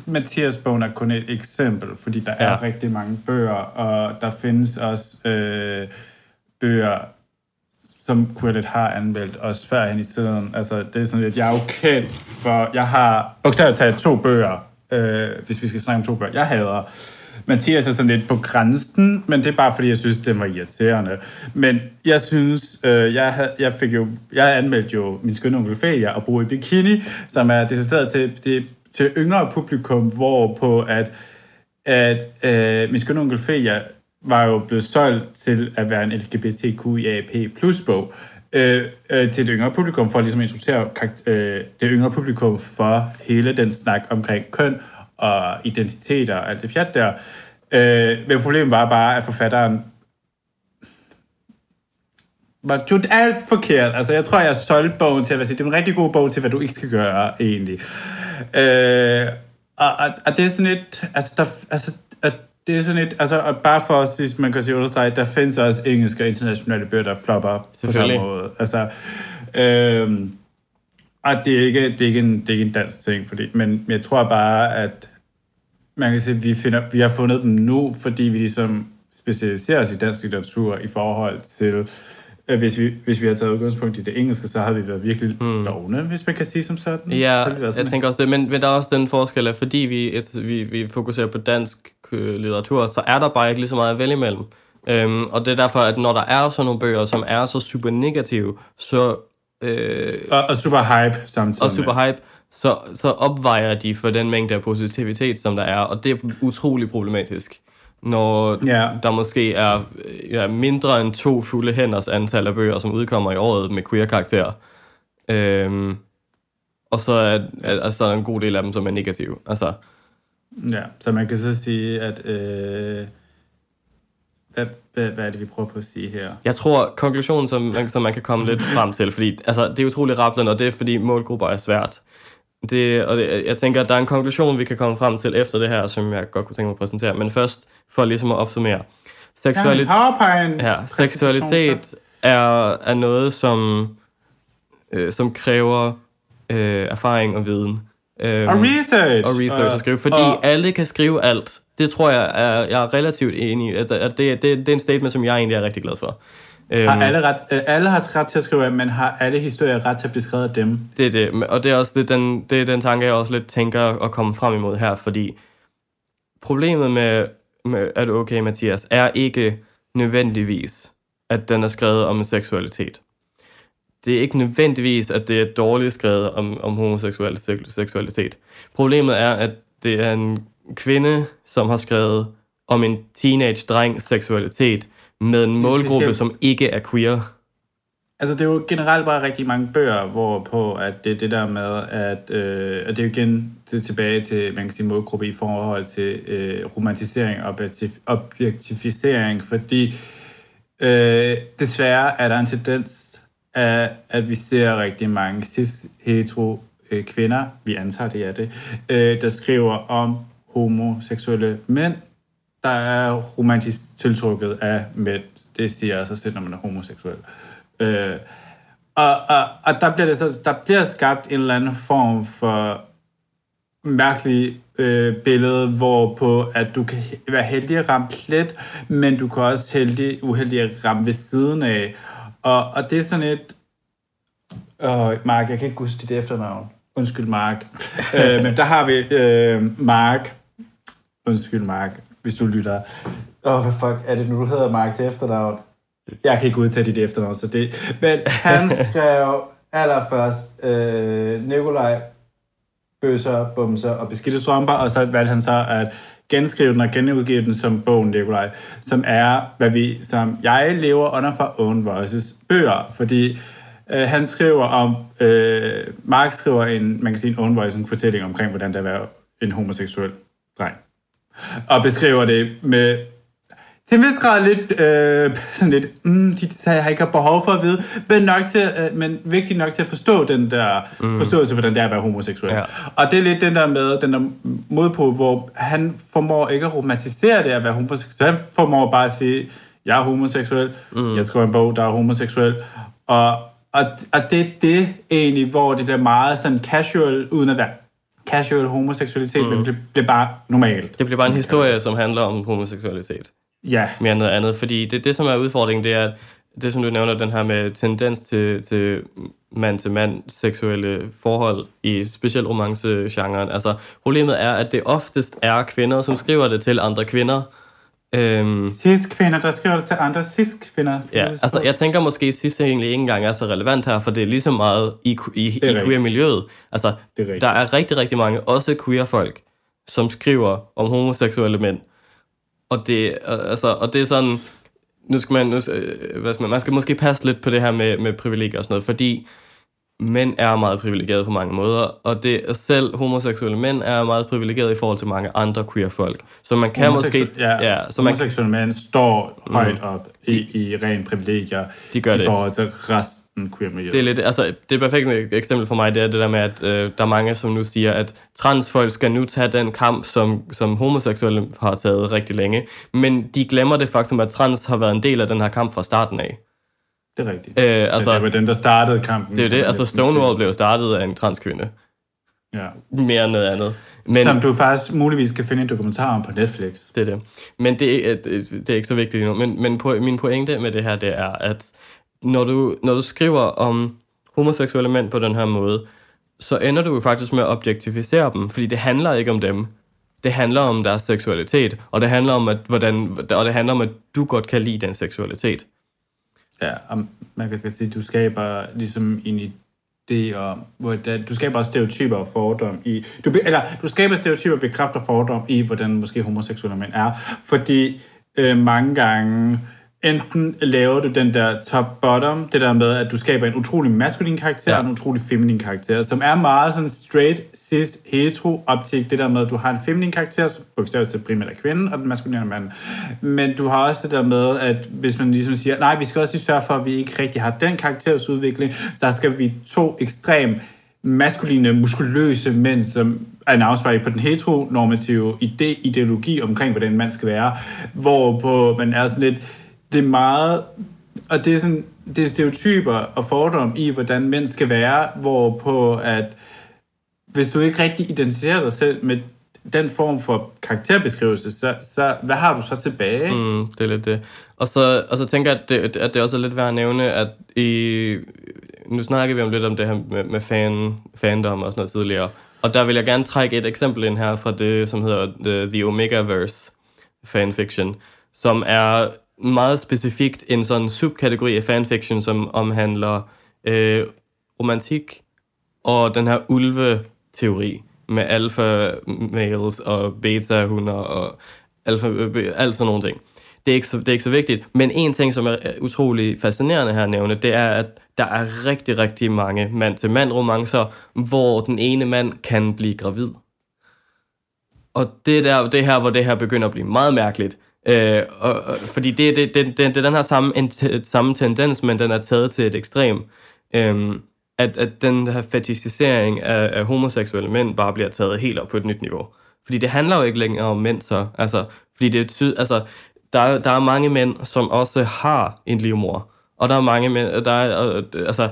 A: Mathias bogen er kun et eksempel, fordi der er
B: Ja.
A: rigtig mange bøger, og der findes også øh, bøger, som Quillet har anmeldt, også førhen i tiden. Altså, det er sådan lidt, jeg er jo kendt for, jeg har bogstaveligt talt to bøger, øh, hvis vi skal snakke om to bøger, jeg hader. Mathias er sådan lidt på grænsen, men det er bare fordi, jeg synes, det var irriterende. Men jeg synes, øh, jeg, havde, jeg fik jo, jeg anmeldte jo min skønne onkel Felia og bruge i bikini, som er decideret til, det, til yngre publikum, hvor på at, at øh, min skønne onkel Feja var jo blevet solgt til at være en LGBTQIAP plus bog øh, øh, til det yngre publikum, for ligesom introducere øh, det yngre publikum for hele den snak omkring køn og identiteter og alt det pjat der. Øh, men problemet var bare, at forfatteren var gjort alt forkert. Altså, jeg tror, jeg solgte bogen til at sige, det er en rigtig god bog til, hvad du ikke skal gøre, egentlig. Øh, og, og, og, det er sådan et, altså, der, altså, at det er sådan et, altså, og bare for os, hvis man kan sige understrege, der findes også engelske og internationale bøger, der flopper på samme måde. Altså, øh, Og det er ikke, det er ikke, en, det er ikke en dansk ting, fordi, men jeg tror bare, at man kan sige, at vi, finder, vi har fundet dem nu, fordi vi ligesom specialiserer os i dansk litteratur i forhold til, hvis vi, hvis vi har taget udgangspunkt i det engelske, så har vi været virkelig mm. dogne, hvis man kan sige som sådan.
B: Ja,
A: så
B: jeg tænker også det, men, men der er også den forskel, at fordi vi, et, vi, vi fokuserer på dansk øh, litteratur, så er der bare ikke lige så meget at vælge imellem. Øhm, og det er derfor, at når der er sådan nogle bøger, som er så super negative, så... Øh,
A: og, og super hype samtidig.
B: Og super hype, så, så opvejer de for den mængde af positivitet, som der er, og det er utrolig problematisk. Når yeah. der måske er ja, mindre end to fulde hænders antal af bøger, som udkommer i året med queer-karakterer. Øhm, og så er, er, er så en god del af dem, som er negative. Altså,
A: ja, så man kan så sige, at... Øh hvad, hvad, hvad er det, vi prøver på at sige her?
B: Jeg tror, konklusionen, som man, som man kan komme lidt frem til, fordi altså, det er utroligt rappelende, og det er, fordi målgrupper er svært. Det, og det, jeg tænker, at der er en konklusion, vi kan komme frem til efter det her, som jeg godt kunne tænke mig at præsentere. Men først, for ligesom at opsummere.
A: Seksualit-
B: ja, seksualitet er, er noget, som, øh, som kræver øh, erfaring og viden.
A: Øh, og research!
B: Og research uh, at skrive, fordi uh, alle kan skrive alt. Det tror jeg, er, jeg er relativt enig i. At det, det, det er en statement, som jeg egentlig er rigtig glad for.
A: Har øhm, alle, ret, øh, alle har ret til at skrive, men har alle historier ret til at blive skrevet af dem?
B: Det er det, og det er også det, den, det er den tanke, jeg også lidt tænker at komme frem imod her, fordi problemet med, med at okay, Mathias, er ikke nødvendigvis, at den er skrevet om seksualitet. Det er ikke nødvendigvis, at det er dårligt skrevet om, om homoseksuel seksualitet. Problemet er, at det er en kvinde, som har skrevet om en teenage-dreng seksualitet med en målgruppe, skal... som ikke er queer.
A: Altså, det er jo generelt bare rigtig mange bøger, hvor på, at det er det der med, at, øh, at det er jo igen det er tilbage til, man kan sige, målgruppe i forhold til øh, romantisering og objektificering, fordi øh, desværre er der en tendens af, at vi ser rigtig mange cis-hetero øh, kvinder, vi antager det er det, øh, der skriver om homoseksuelle mænd, der er romantisk tiltrukket af mænd. Det siger så selv, når man er homoseksuel. Øh, og, og, og der bliver det så, der bliver skabt en eller anden form for mærkelig øh, billede, hvor på at du kan være heldig at ramme plet, men du kan også heldig, uheldig at ramme ved siden af. Og, og det er sådan et... Åh, Mark, jeg kan ikke huske dit efternavn. Undskyld, Mark. <laughs> øh, men der har vi øh, Mark. Undskyld, Mark hvis du lytter. Åh, oh, hvad fuck er det nu, du hedder Mark til efternavn? Jeg kan ikke udtage dit efternavn, så det... Men han <laughs> skrev allerførst øh, Nikolaj, bøsser, bumser og beskidte strømper, og så valgte han så at genskrive den og genudgive den som bogen Nikolaj, som er, hvad vi, som jeg lever under for Own Voices bøger, fordi øh, han skriver om, øh, Mark skriver en, man kan sige en Own Voice, en fortælling omkring, hvordan det er at være en homoseksuel dreng og beskriver det med til en vis grad lidt, øh, sådan lidt, mm, de detaljer har ikke behov for at vide, men, nok til, øh, men vigtigt nok til at forstå den der mm. forståelse for den der at være homoseksuel. Ja. Og det er lidt den der med, den der modpå, hvor han formår ikke at romantisere det at være homoseksuel. Han formår bare at sige, jeg er homoseksuel, mm. jeg skriver en bog, der er homoseksuel, og, og, og det er det egentlig, hvor det bliver meget sådan casual, uden at være casual homoseksualitet, mm. men det bliver bare normalt.
B: Det bliver bare en historie, som handler om homoseksualitet.
A: Ja.
B: Mere end noget andet, fordi det, det som er udfordringen, det er, at det som du nævner, den her med tendens til, til mand-til-mand seksuelle forhold i specielt romance-genren. Altså, problemet er, at det oftest er kvinder, som skriver det til andre kvinder,
A: Øhm, cis-kvinder, der skriver det til andre cis-kvinder.
B: Ja, altså jeg tænker måske, at cis egentlig ikke engang er så relevant her, for det er lige så meget i, i, i queer-miljøet. Altså, er der er rigtig, rigtig mange, også queer-folk, som skriver om homoseksuelle mænd. Og det, altså, og det er sådan, nu skal man, nu, øh, hvad skal man, man skal måske passe lidt på det her med, med privilegier og sådan noget, fordi mænd er meget privilegerede på mange måder, og det selv homoseksuelle mænd er meget privilegerede i forhold til mange andre queer folk. Så man kan måske...
A: Ja, ja, så homoseksuelle man, mænd står mm, højt op i, de, i ren privilegier de gør i det. forhold til resten queer miljø.
B: Det er lidt, altså, det perfekte eksempel for mig, det er det der med, at øh, der er mange, som nu siger, at transfolk skal nu tage den kamp, som, som homoseksuelle har taget rigtig længe, men de glemmer det faktum, at trans har været en del af den her kamp fra starten af.
A: Det er rigtigt.
B: Øh, altså,
A: det var den, der startede kampen.
B: Det er det. Altså, Stonewall blev jo startet af en transkvinde.
A: Ja.
B: Mere end noget andet. Men,
A: Som du faktisk muligvis kan finde en dokumentar om på Netflix.
B: Det er det. Men det er, det er ikke så vigtigt endnu. Men, men på, min pointe med det her, det er, at når du, når du skriver om homoseksuelle mænd på den her måde, så ender du jo faktisk med at objektificere dem, fordi det handler ikke om dem. Det handler om deres seksualitet, og det handler om, at, hvordan, og det handler om, at du godt kan lide den seksualitet.
A: Ja, man kan sige, at du skaber ligesom en idé om, hvordan, du skaber også stereotyper og fordom i, du, eller du skaber stereotyper og bekræfter fordom i, hvordan måske homoseksuelle mænd er, fordi øh, mange gange, enten laver du den der top-bottom, det der med, at du skaber en utrolig maskulin karakter ja. og en utrolig feminin karakter, som er meget sådan straight, cis, hetero optik, det der med, at du har en feminin karakter, som bogstaveligt primært er kvinden, og den maskuline er mand. Men du har også det der med, at hvis man ligesom siger, nej, vi skal også lige sørge for, at vi ikke rigtig har den karaktersudvikling, så skal vi to ekstrem maskuline, muskuløse mænd, som er en afspejling på den heteronormative ide, ideologi omkring, hvordan man skal være, hvor på man er sådan lidt, det er meget, og det er sådan, det er stereotyper og fordom i, hvordan mænd skal være, hvor på at hvis du ikke rigtig identificerer dig selv med den form for karakterbeskrivelse, så, så hvad har du så tilbage?
B: Mm, det er lidt det. Og så, og så tænker jeg, at det, at det også er lidt værd at nævne, at i, nu snakker vi om lidt om det her med, med fan, fandom og sådan noget tidligere, og der vil jeg gerne trække et eksempel ind her fra det, som hedder The, The Omegaverse fanfiction, som er meget specifikt en sådan subkategori af fanfiction, som omhandler øh, romantik og den her ulve-teori med alfa males og beta hunder og alfa, alt sådan nogle ting. Det er, ikke så, det er ikke så vigtigt, men en ting, som er utrolig fascinerende her at nævne, det er, at der er rigtig, rigtig mange mand-til-mand romancer, hvor den ene mand kan blive gravid. Og det er der, det her, hvor det her begynder at blive meget mærkeligt, Øh, og, og, fordi det, det, det, det, det er den her samme, en, samme tendens, men den er taget til et ekstrem. Øh, at, at den her fetishisering af, af homoseksuelle mænd bare bliver taget helt op på et nyt niveau. Fordi det handler jo ikke længere om mænd så. Altså, fordi det er ty- altså, der, der er mange mænd, som også har en livmor. Og der er mange mænd, der er, altså,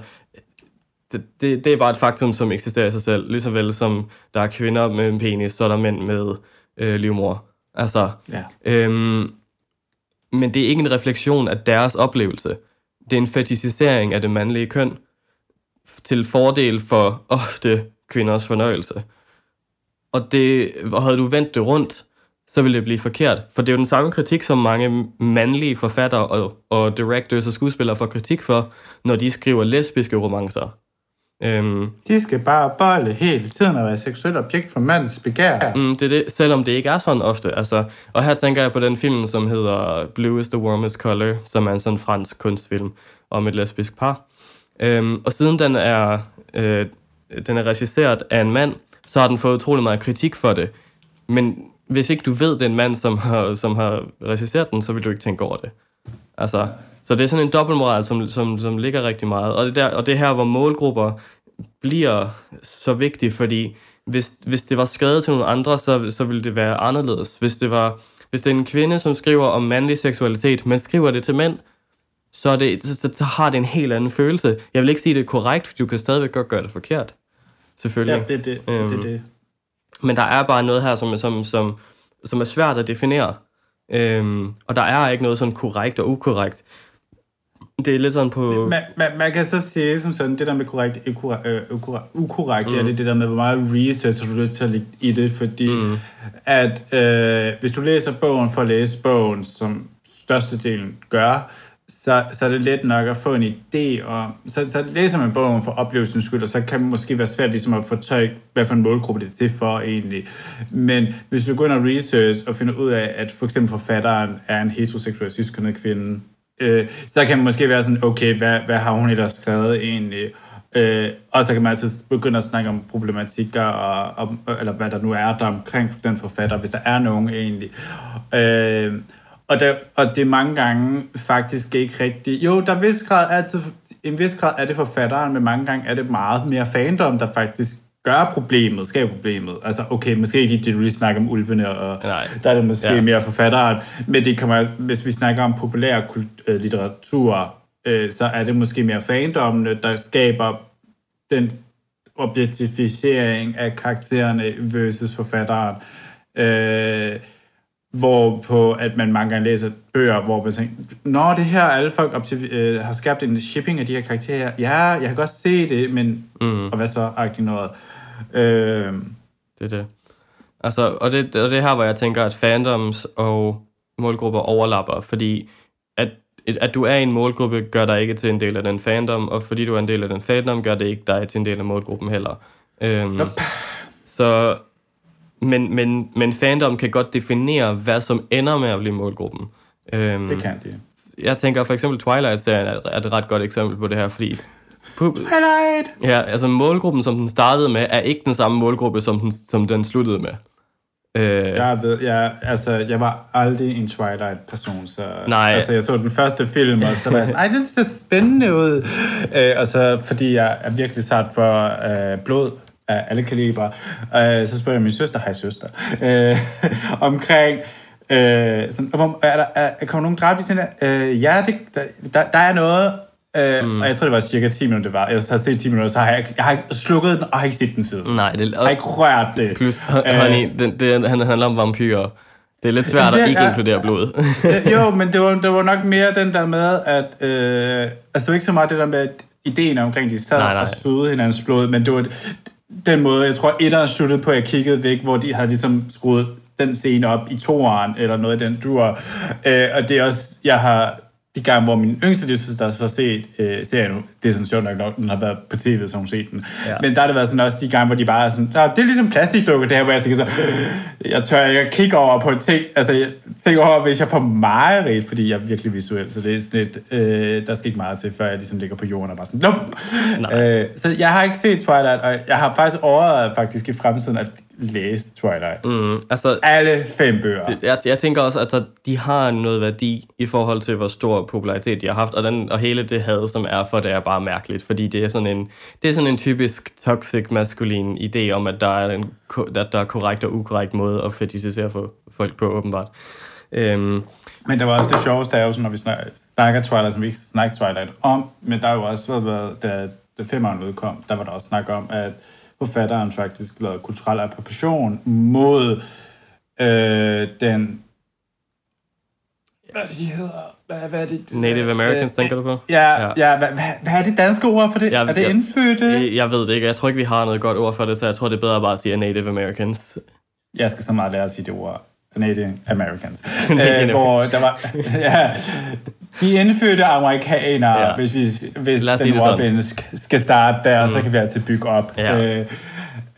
B: det, det, det er bare et faktum, som eksisterer i sig selv. Lige så vel som der er kvinder med en penis, så er der mænd med øh, livmor. Altså, ja. øhm, men det er ikke en refleksion af deres oplevelse. Det er en fetisisering af det mandlige køn til fordel for ofte kvinders fornøjelse. Og det, og havde du vendt det rundt, så ville det blive forkert. For det er jo den samme kritik, som mange mandlige forfattere og, og directors og skuespillere får kritik for, når de skriver lesbiske romancer.
A: Øhm, de skal bare bolle hele tiden og være seksuelt objekt for mandens begær.
B: Mm, det er det, selvom det ikke er sådan ofte. Altså, og her tænker jeg på den film, som hedder Blue is the Warmest Color, som er en sådan fransk kunstfilm om et lesbisk par. Øhm, og siden den er, øh, den er regisseret af en mand, så har den fået utrolig meget kritik for det. Men hvis ikke du ved, den mand, som har, som har regisseret den, så vil du ikke tænke over det. Altså, så det er sådan en dobbeltmoral, som, som, som ligger rigtig meget. Og det, der, og det her, hvor målgrupper bliver så vigtigt, fordi hvis, hvis det var skrevet til nogle andre, så, så ville det være anderledes. Hvis det, var, hvis det er en kvinde, som skriver om mandlig seksualitet, men skriver det til mænd, så, er det, så, så har det en helt anden følelse. Jeg vil ikke sige, det er korrekt, for du kan stadigvæk godt gøre det forkert. Selvfølgelig.
A: Ja, det er det. Øhm, det, er det.
B: Men der er bare noget her, som, som, som, som er svært at definere. Øhm, og der er ikke noget sådan korrekt og ukorrekt. Det er lidt sådan på...
A: Man, man, man kan så sige som sådan, det der med korrekt ukorrekt, øh, ukorrekt, ukorrekt mm. det er det der med, hvor meget research du nødt til at lægge i det, fordi mm. at øh, hvis du læser bogen for at læse bogen, som størstedelen gør, så, så er det let nok at få en idé, og så, så læser man bogen for oplevelsens skyld, og så kan det måske være svært ligesom at få tøj, hvad for en målgruppe det er til for egentlig. Men hvis du går ind og research og finder ud af, at for eksempel forfatteren er en heteroseksuel cis kvinde, øh, så kan man måske være sådan, okay, hvad, hvad har hun ellers skrevet egentlig? Øh, og så kan man altid begynde at snakke om problematikker, og, og, eller hvad der nu er der omkring den forfatter, hvis der er nogen egentlig. Øh, og, der, og det er mange gange faktisk ikke rigtigt. Jo, der er vis grad altid, en vis grad er det forfatteren, men mange gange er det meget mere fandom, der faktisk gør problemet, skaber problemet. Altså, okay, måske ikke det, du lige snakker om ulvene, og Nej. der er det måske ja. mere forfatteren, men det kommer, hvis vi snakker om populær øh, litteratur, øh, så er det måske mere fandommene, der skaber den objektificering af karaktererne versus forfatteren. Øh, hvor på at man mange gange læser bøger, hvor man tænker, Nå, det her, alle folk øh, har skabt en shipping af de her karakterer. Ja, jeg kan godt se det, men... Mm. Og hvad så? Agtigt noget. Øh,
B: det er det. Altså, og det, og det her, hvor jeg tænker, at fandoms og målgrupper overlapper, fordi at, at du er i en målgruppe, gør dig ikke til en del af den fandom, og fordi du er en del af den fandom, gør det ikke dig til en del af målgruppen heller. Øhm, nope. Så, men, men, men fandom kan godt definere, hvad som ender med at blive målgruppen.
A: Øhm, det kan det.
B: Jeg tænker for eksempel Twilight-serien er, er et ret godt eksempel på det her, fordi
A: Twilight!
B: Ja, altså målgruppen, som den startede med, er ikke den samme målgruppe, som den, som den sluttede med.
A: Øh, jeg ved, jeg, altså, jeg var aldrig en Twilight-person, så
B: nej.
A: Altså, jeg så den første film, og så var jeg sådan, ej, det ser spændende ud. Øh, og så, fordi jeg er virkelig sat for øh, blod af alle kaliber, øh, så spørger jeg min søster, hej søster, øh, <laughs> omkring, øh, sådan, hvor, er der, er, kommer nogen dræbt i sådan øh, ja, det, der, der, der er noget, Øh, mm. Og jeg tror, det var cirka 10 minutter, det var. Jeg har set 10 minutter, så har jeg, jeg har ikke slukket den, og har ikke set den siden.
B: Nej, det,
A: jeg har ikke rørt det.
B: Plus, øh, honey, det, det, han handler om vampyrer. Det er lidt svært det, at ikke er, inkludere blod. <laughs>
A: Jo, men det var, det var nok mere den der med, at... Øh, altså, det var ikke så meget det der med ideen omkring, de sad nej, nej. og søde hinandens blod, men det var den måde, jeg tror, etteren sluttede på, at jeg kiggede væk, hvor de havde ligesom skruet den scene op i toeren, eller noget af den dur. Øh, og det er også, jeg har de gange, hvor min yngste der så har set øh, serien det er sådan sjovt nok, når den har været på tv, så hun set den. Ja. Men der har det været sådan også de gange, hvor de bare er sådan, det er ligesom plastikdukke, det her, hvor jeg tænker så, jeg tør ikke at kigge over på ting, altså jeg tænker over, hvis jeg får meget ret, fordi jeg er virkelig visuel, så det er sådan lidt, øh, der skal ikke meget til, før jeg ligesom ligger på jorden og bare sådan, nope. Øh, så jeg har ikke set Twilight, og jeg har faktisk overvejet faktisk i fremtiden at læst Twilight. Mm, altså, Alle fem bøger.
B: Det, jeg, jeg tænker også, at de har noget værdi i forhold til, hvor stor popularitet de har haft, og, den, og hele det had, som er for det, er bare mærkeligt, fordi det er sådan en, det er sådan en typisk toxic maskulin idé om, at der er en at der er korrekt og ukorrekt måde at fetishisere for folk på, åbenbart. Øhm,
A: men det var også det sjoveste, er jo sådan, når vi snakker Twilight, som vi ikke snakker Twilight om, men der har jo også været, da, da femeren udkom, der var der også snak om, at forfatteren faktisk lavede kulturel appropriation mod øh, den... Hvad de hedder? Hvad, hvad er det?
B: Native Americans, tænker du på?
A: Ja, ja. ja hvad, hvad, hvad er det danske ord for det? Ja, er det indfødte?
B: Jeg, jeg ved det ikke. Jeg tror ikke, vi har noget godt ord for det, så jeg tror, det er bedre bare at sige Native Americans.
A: Jeg skal så meget lære at sige det ord. Native Americans. Native <laughs> øh, hvor der var, <laughs> ja, de indfødte amerikanere, ja. hvis, vi, hvis den ordblinde skal starte der, mm. så kan vi altid bygge op. Ja. Øh,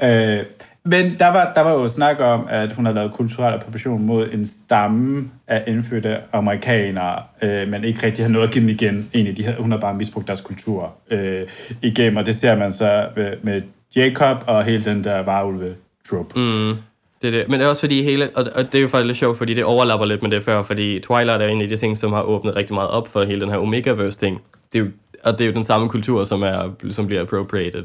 A: øh, men der var, der var jo snak om, at hun har lavet kulturel appropriation mod en stamme af indfødte amerikanere, øh, men ikke rigtig har noget at give dem igen. Egentlig, de hun har bare misbrugt deres kultur øh, igennem, og det ser man så med, med Jacob og hele den der varulve-trup. Mm.
B: Det er det. Men det er også fordi hele, og, og det er jo faktisk lidt sjovt, fordi det overlapper lidt med det før, fordi Twilight er en af de ting, som har åbnet rigtig meget op for hele den her Omegaverse-ting. Det er jo, og det er jo den samme kultur, som, er, som bliver appropriated.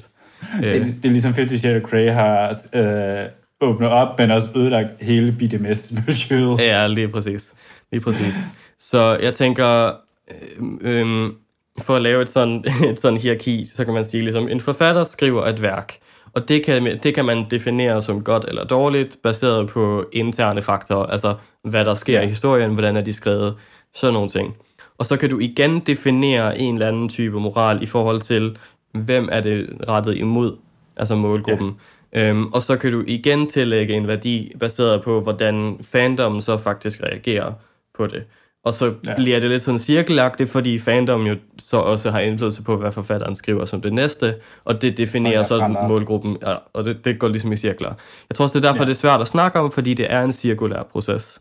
A: Det, er, det er ligesom Fifty Shades of Grey har øh, åbnet op, men også ødelagt hele BDMS-miljøet.
B: Ja, lige præcis. Lige præcis. Så jeg tænker, øh, øh, for at lave et sådan, <laughs> et sådan hierarki, så kan man sige, ligesom en forfatter skriver et værk, og det kan, det kan man definere som godt eller dårligt, baseret på interne faktorer, altså hvad der sker i historien, hvordan er de skrevet, sådan nogle ting. Og så kan du igen definere en eller anden type moral i forhold til, hvem er det rettet imod, altså målgruppen. Ja. Øhm, og så kan du igen tillægge en værdi baseret på, hvordan fandommen så faktisk reagerer på det. Og så ja. bliver det lidt sådan cirkelagtigt, fordi fandom jo så også har indflydelse på, hvad forfatteren skriver som det næste, og det definerer så målgruppen, ja, og det, det går ligesom i cirkler. Jeg tror også, det er derfor, ja. det er svært at snakke om, fordi det er en cirkulær proces.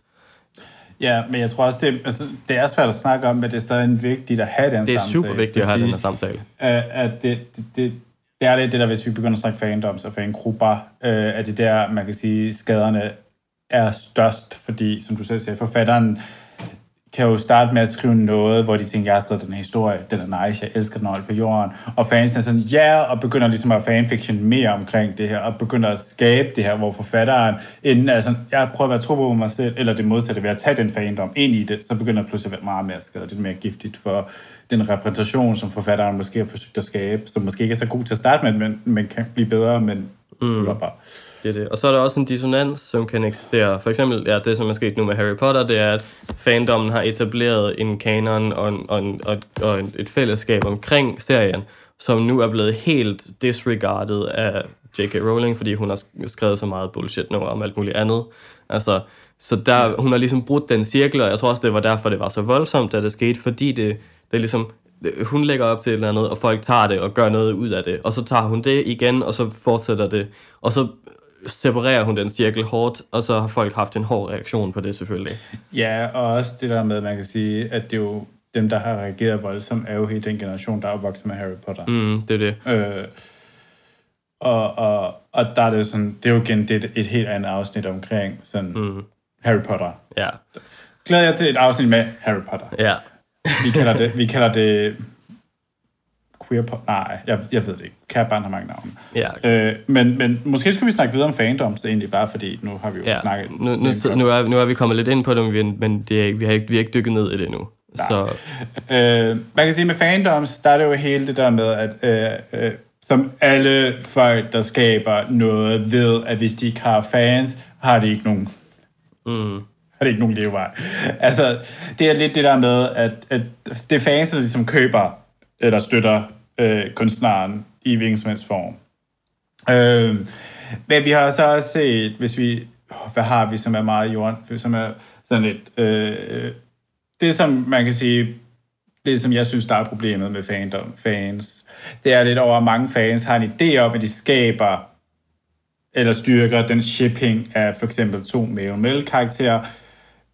A: Ja, men jeg tror også, det, altså, det er svært at snakke om, men det er stadig vigtigt at have den
B: samtale.
A: Det er
B: samtale, super vigtigt at have den her samtale.
A: At, at det, det, det, det er lidt det der, hvis vi begynder at snakke fandoms og fangrupper, øh, at det der, man kan sige, skaderne er størst, fordi, som du selv siger, forfatteren kan jo starte med at skrive noget, hvor de tænker, jeg har skrevet den her historie, den er nice, jeg elsker den på jorden. Og fansen er sådan, ja, yeah, og begynder ligesom at fanfiction mere omkring det her, og begynder at skabe det her, hvor forfatteren, inden er sådan, jeg prøver at være tro på mig selv, eller det modsatte ved at tage den fandom ind i det, så begynder det pludselig at være meget mere skadet, det er mere giftigt for den repræsentation, som forfatteren måske har forsøgt at skabe, som måske ikke er så god til at starte med, men, men kan blive bedre, men mm. bare.
B: Det det. Og så er der også en dissonans, som kan eksistere. For eksempel, ja, det som er sket nu med Harry Potter, det er, at fandommen har etableret en kanon og, en, og, en, og, og et fællesskab omkring serien, som nu er blevet helt disregarded af J.K. Rowling, fordi hun har skrevet så meget bullshit nu om alt muligt andet. Altså, så der, hun har ligesom brudt den cirkel, og jeg tror også, det var derfor, det var så voldsomt, da det skete, fordi det, det er ligesom, hun lægger op til et eller andet, og folk tager det og gør noget ud af det, og så tager hun det igen, og så fortsætter det, og så separerer hun den cirkel hårdt, og så har folk haft en hård reaktion på det selvfølgelig.
A: Ja, og også det der med, at man kan sige, at det er jo dem, der har reageret voldsomt, er jo helt den generation, der er opvokset med Harry Potter.
B: Mm, det er det.
A: Øh, og, og, og der er det sådan, det er jo igen det er et helt andet afsnit omkring sådan mm. Harry Potter.
B: Ja.
A: Glæder jeg til et afsnit med Harry Potter.
B: Ja.
A: vi kalder det, vi kalder det queer pop. Nej, jeg, jeg ved det ikke. Kære barn har mange navne.
B: Ja.
A: Øh, men, men måske skulle vi snakke videre om fandoms egentlig, bare fordi nu har vi jo
B: ja.
A: snakket...
B: Nu, nu, nu, er, nu er vi kommet lidt ind på det, men det er, vi, har ikke, vi har ikke dykket ned i det endnu. Så.
A: Øh, man kan sige, med fandoms, der er det jo hele det der med, at øh, øh, som alle folk, der skaber noget, ved, at hvis de ikke har fans, har de ikke nogen...
B: Mm
A: har det ikke nogen levevej. Altså, det er lidt det der med, at, at det er fans, der ligesom køber eller støtter øh, kunstneren i hvilken som helst form. Øh, men vi har så også set, hvis vi, hvad har vi, som er meget jorden, som er sådan lidt, øh, det som man kan sige, det som jeg synes, der er problemet med fandom, fans, det er lidt over, at mange fans har en idé om, at de skaber eller styrker den shipping af for eksempel to male-male karakterer,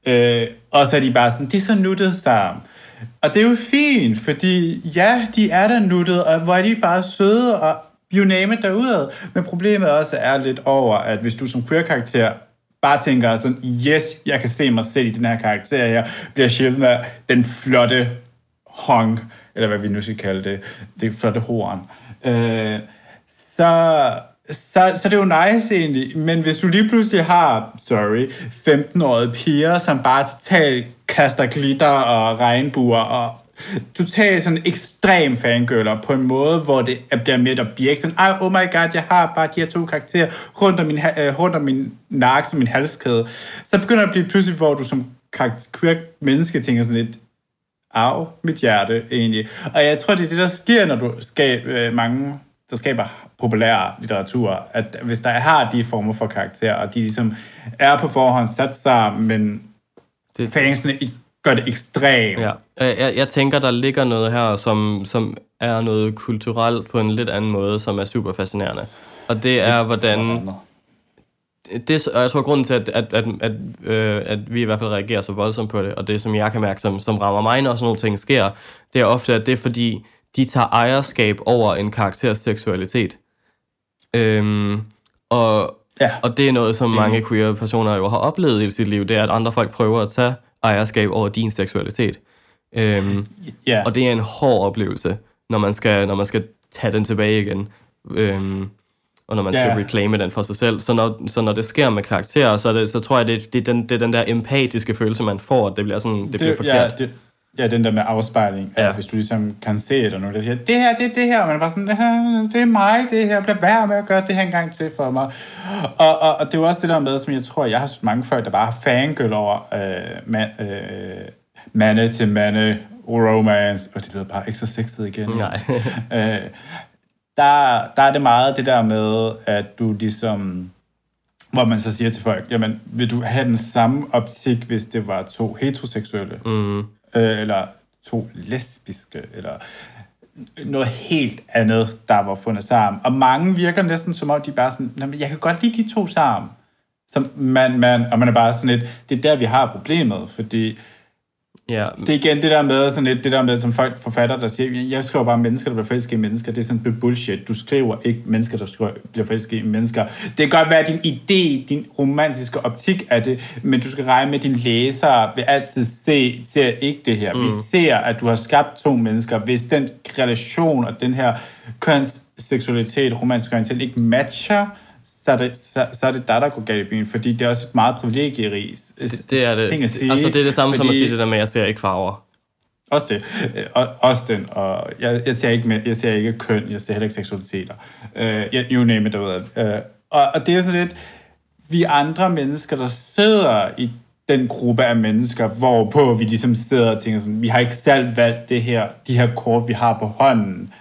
A: øh, og så er de bare sådan, det er så nuttet sammen. Og det er jo fint, fordi ja, de er der nuttet, og hvor er de bare søde, og you name it derudad. Men problemet også er lidt over, at hvis du som queer-karakter bare tænker sådan, yes, jeg kan se mig selv i den her karakter her, bliver sjældent med den flotte honk, eller hvad vi nu skal kalde det, det flotte horn, øh, så, så, så det er jo nice egentlig, men hvis du lige pludselig har, sorry, 15-årige piger, som bare totalt kaster glitter og regnbuer og totalt sådan ekstrem fangøller på en måde, hvor det bliver mere objekt. Sådan, Ej, oh my god, jeg har bare de her to karakterer rundt om min, øh, rundt om min nakke som min halskæde. Så begynder det at blive pludselig, hvor du som queer menneske tænker sådan lidt, af mit hjerte egentlig. Og jeg tror, det er det, der sker, når du skaber øh, mange, der skaber populær litteratur, at hvis der har de former for karakterer, og de ligesom er på forhånd sat sammen, men det, fansene gør det ekstremt.
B: Ja. Jeg, jeg tænker, der ligger noget her, som, som er noget kulturelt på en lidt anden måde, som er super fascinerende. Og det er, hvordan... Det, og jeg tror, grunden til, at, at, at, at, øh, at vi i hvert fald reagerer så voldsomt på det, og det, som jeg kan mærke, som, som rammer mig, når sådan nogle ting sker, det er ofte, at det er fordi, de tager ejerskab over en karakters seksualitet. Øhm, og, ja. og det er noget, som mange queer personer jo har oplevet i sit liv, det er, at andre folk prøver at tage ejerskab over din seksualitet. Øhm, yeah. Og det er en hård oplevelse, når man skal, når man skal tage den tilbage igen. Øhm, og når man skal yeah. reclaime den for sig selv. Så når, så når det sker med karakterer, så, det, så tror jeg, det, det, er den, det er den der empatiske følelse, man får, at det bliver, sådan, det, det bliver forkert.
A: Ja, det, ja, den der med afspejling. Ja. hvis du ligesom kan se det, og nogen der siger, det her, det er det her, og man er bare sådan, det, her, det er mig, det her, bliver værd med at gøre det her en gang til for mig. Og, og, og det er jo også det der med, som jeg tror, jeg har set mange folk, der bare har fangirl over øh, man, øh, mande til mande romance, og det lyder bare ikke så sexet igen.
B: Nej. <laughs>
A: øh, der, der er det meget det der med, at du ligesom hvor man så siger til folk, jamen, vil du have den samme optik, hvis det var to heteroseksuelle?
B: Mm
A: øh, eller to lesbiske, eller noget helt andet, der var fundet sammen. Og mange virker næsten som om, de bare sådan, jeg kan godt lide de to sammen. Som man, man, og man er bare sådan lidt, det er der, vi har problemet, fordi
B: Ja,
A: Det er igen det der med, sådan lidt, det der med, som folk forfatter, der siger, jeg skriver bare mennesker, der bliver forelsket i mennesker. Det er sådan lidt bullshit. Du skriver ikke mennesker, der skriver, bliver forelsket i mennesker. Det kan godt være din idé, din romantiske optik af det, men du skal regne med, at din læser vil altid se, ser ikke det her. Mm. Vi ser, at du har skabt to mennesker. Hvis den relation og den her kønsseksualitet, romantisk orientering ikke matcher, så er, det, så, så er det dig, der går galt i byen, fordi det er også et meget privilegierigt
B: det, det er det.
A: ting at sige.
B: Altså, det er det samme fordi... som at sige det der med, at jeg ser ikke farver.
A: Også det. Øh, og- Også den. Og jeg, jeg, ser ikke med, jeg ser ikke køn, jeg ser heller ikke seksualiteter. Uh, you name it derude. Uh, og, og det er så lidt, vi andre mennesker, der sidder i den gruppe af mennesker, hvorpå vi ligesom sidder og tænker sådan, vi har ikke selv valgt det her, de her kort, vi har på hånden.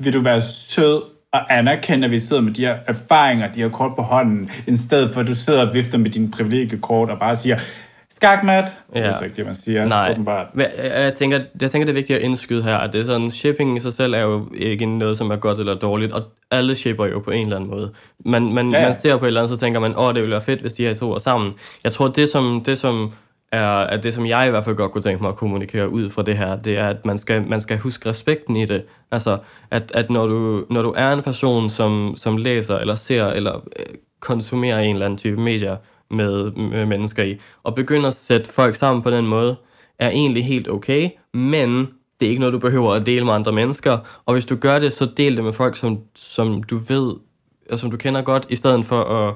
A: Vil du være sød og anerkende, at vi sidder med de her erfaringer, de her kort på hånden, i stedet for at du sidder og vifter med dine privilegiekort og bare siger, skakmat. Ja. Det er så ikke det, man siger,
B: Nej.
A: åbenbart.
B: Men Jeg, tænker, jeg tænker, det er vigtigt at indskyde her, at det er sådan, shipping i sig selv er jo ikke noget, som er godt eller dårligt, og alle shipper jo på en eller anden måde. Man, man,
A: ja.
B: man ser på et eller andet, så tænker man, åh, det ville være fedt, hvis de her to var sammen. Jeg tror, det som, det som er, er det, som jeg i hvert fald godt kunne tænke mig at kommunikere ud fra det her, det er, at man skal, man skal huske respekten i det. Altså, at, at når, du, når du er en person, som, som læser eller ser eller øh, konsumerer en eller anden type medier med, med mennesker i, og begynder at sætte folk sammen på den måde, er egentlig helt okay, men det er ikke noget, du behøver at dele med andre mennesker. Og hvis du gør det, så del det med folk, som, som du ved, og som du kender godt, i stedet for at,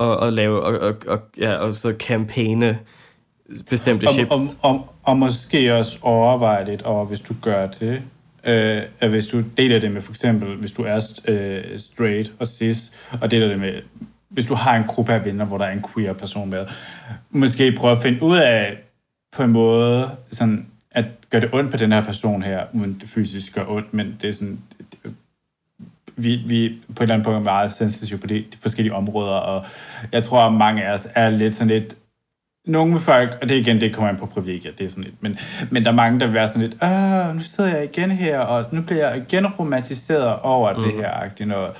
B: at, at lave og, og, og, ja, og så kampagne bestemte
A: Og,
B: chips.
A: og, og, og måske også overveje lidt over, hvis du gør det, øh, at hvis du deler det med for eksempel, hvis du er øh, straight og cis, og deler det med, hvis du har en gruppe af venner, hvor der er en queer person med, måske prøve at finde ud af på en måde, sådan, at gøre det ondt på den her person her, uden det fysisk gør ondt, men det er sådan, det, vi, vi på et eller andet punkt er meget sensitive på de, de forskellige områder, og jeg tror, at mange af os er lidt sådan lidt, nogle vil folk, og det igen, det kommer an på privilegier, det er sådan lidt, men, men der er mange, der vil være sådan lidt, Åh, nu sidder jeg igen her, og nu bliver jeg igen romantiseret over mm. det her, agtigt noget.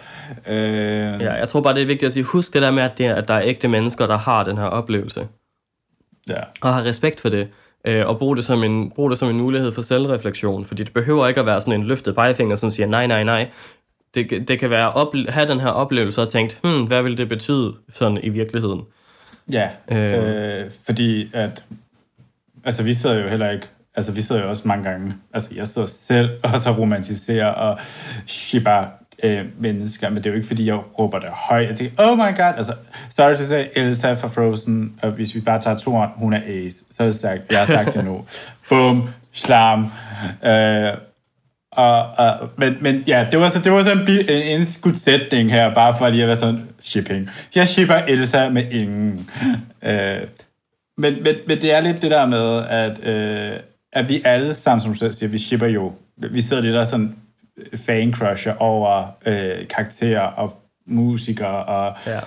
A: Øh,
B: Ja, jeg tror bare, det er vigtigt at sige, husk det der med, at, det at der er ægte mennesker, der har den her oplevelse.
A: ja.
B: og har respekt for det, øh, og bruge det, som en, bruge det som en mulighed for selvreflektion, fordi det behøver ikke at være sådan en løftet pegefinger, som siger nej, nej, nej. Det, det kan være at have den her oplevelse og tænkt, hmm, hvad vil det betyde sådan i virkeligheden?
A: Ja,
B: Øh.
A: øh, fordi at, altså vi sidder jo heller ikke, altså vi sidder jo også mange gange, altså jeg sidder selv <laughs> og så romantiserer og shipper øh, mennesker, men det er jo ikke fordi, jeg råber det højt. Jeg tænker, oh my god, altså, sorry to say, Elsa fra Frozen, og hvis vi bare tager toren, hun er ace, så er det sagt, jeg har sagt det nu. <laughs> Boom, slam. Øh, og, og, men, men ja, det var så, det var så en, en indskudt sætning her, bare for lige at være sådan, shipping. Jeg shipper Elsa med ingen. øh, men, men, men det er lidt det der med, at, øh, at vi alle sammen, som du siger, vi shipper jo. Vi sidder lidt og sådan fan-crusher over øh, karakterer og musikere. Og,
B: Ja.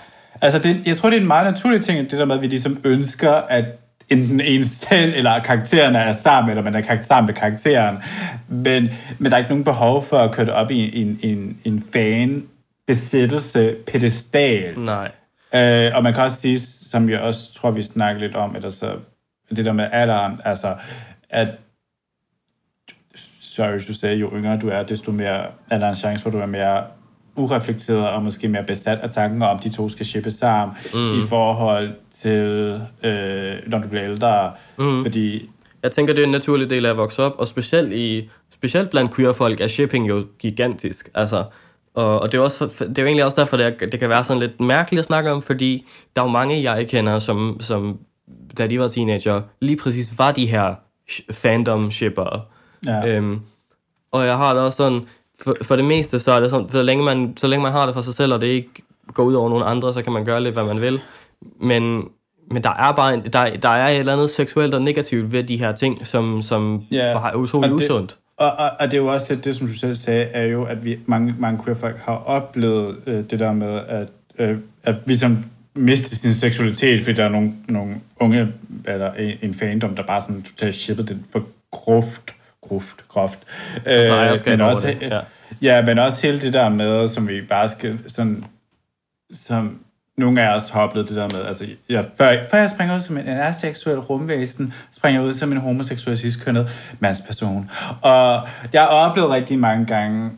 A: Altså, det, jeg tror, det er en meget naturlig ting, det der med, at vi ligesom ønsker, at enten en selv eller karaktererne er sammen, eller man er sammen med karakteren. Men, men der er ikke nogen behov for at køre det op i en, en, en fan besættelse pedestal.
B: Nej.
A: Øh, og man kan også sige, som jeg også tror, vi snakker lidt om, at altså, det der med alderen, altså, at sorry, du sagde, jo yngre du er, desto mere er der en chance for, at du er mere ureflekteret og måske mere besat af tanken om, de to skal shippe sammen mm. i forhold til, øh, når du bliver ældre. Mm. Fordi,
B: Jeg tænker, det er en naturlig del af at vokse op, og specielt, i, specielt blandt queer-folk er shipping jo gigantisk. Altså, og, og det, er også, for- det er jo egentlig også derfor, det, er, det kan være sådan lidt mærkeligt at snakke om, fordi der er jo mange, jeg kender, som, som da de var teenager, lige præcis var de her sh- fandom-shippere.
A: ja,
B: Øhm, og jeg har det også sådan, for, for det meste, så er det sådan, så længe, man, så længe man har det for sig selv, og det ikke går ud over nogen andre, så kan man gøre lidt, hvad man vil. Men, men der er bare en, der, der er et eller andet seksuelt og negativt ved de her ting, som, som
A: Ja,
B: er utroligt
A: og det-
B: usundt.
A: Og, og, og det er jo også det, det, som du selv sagde, er jo, at vi mange, mange queer-folk har oplevet øh, det der med, at, øh, at vi som miste sin seksualitet, fordi der er nogle, nogle unge, eller en, en fandom, der bare sådan totalt shippet det for groft, groft, groft. Øh, men også,
B: det, ja.
A: ja. ja, men også hele det der med, som vi bare skal sådan, som nogle af os har oplevet det der med, altså, jeg, før, før jeg springer ud som en aseksuel rumvæsen, springer jeg ud som en homoseksuel ciskønnet mandsperson. Og jeg har oplevet rigtig mange gange,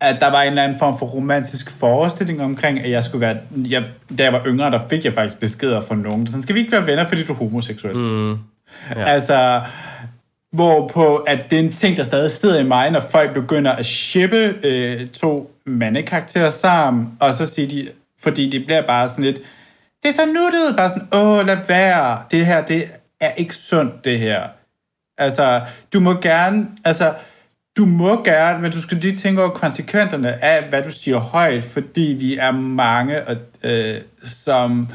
A: at der var en eller anden form for romantisk forestilling omkring, at jeg skulle være... Jeg, da jeg var yngre, der fik jeg faktisk beskeder fra nogen. Sådan, skal vi ikke være venner, fordi du er homoseksuel? Mm. Ja. Altså, hvorpå at det er en ting, der stadig sidder i mig, når folk begynder at shippe øh, to mandekarakterer sammen, og så siger de, fordi det bliver bare sådan lidt, det er så nuttet, bare sådan, åh, lad være, det her, det er ikke sundt, det her. Altså, du må gerne, altså, du må gerne, men du skal lige tænke over konsekvenserne af, hvad du siger højt, fordi vi er mange, øh, som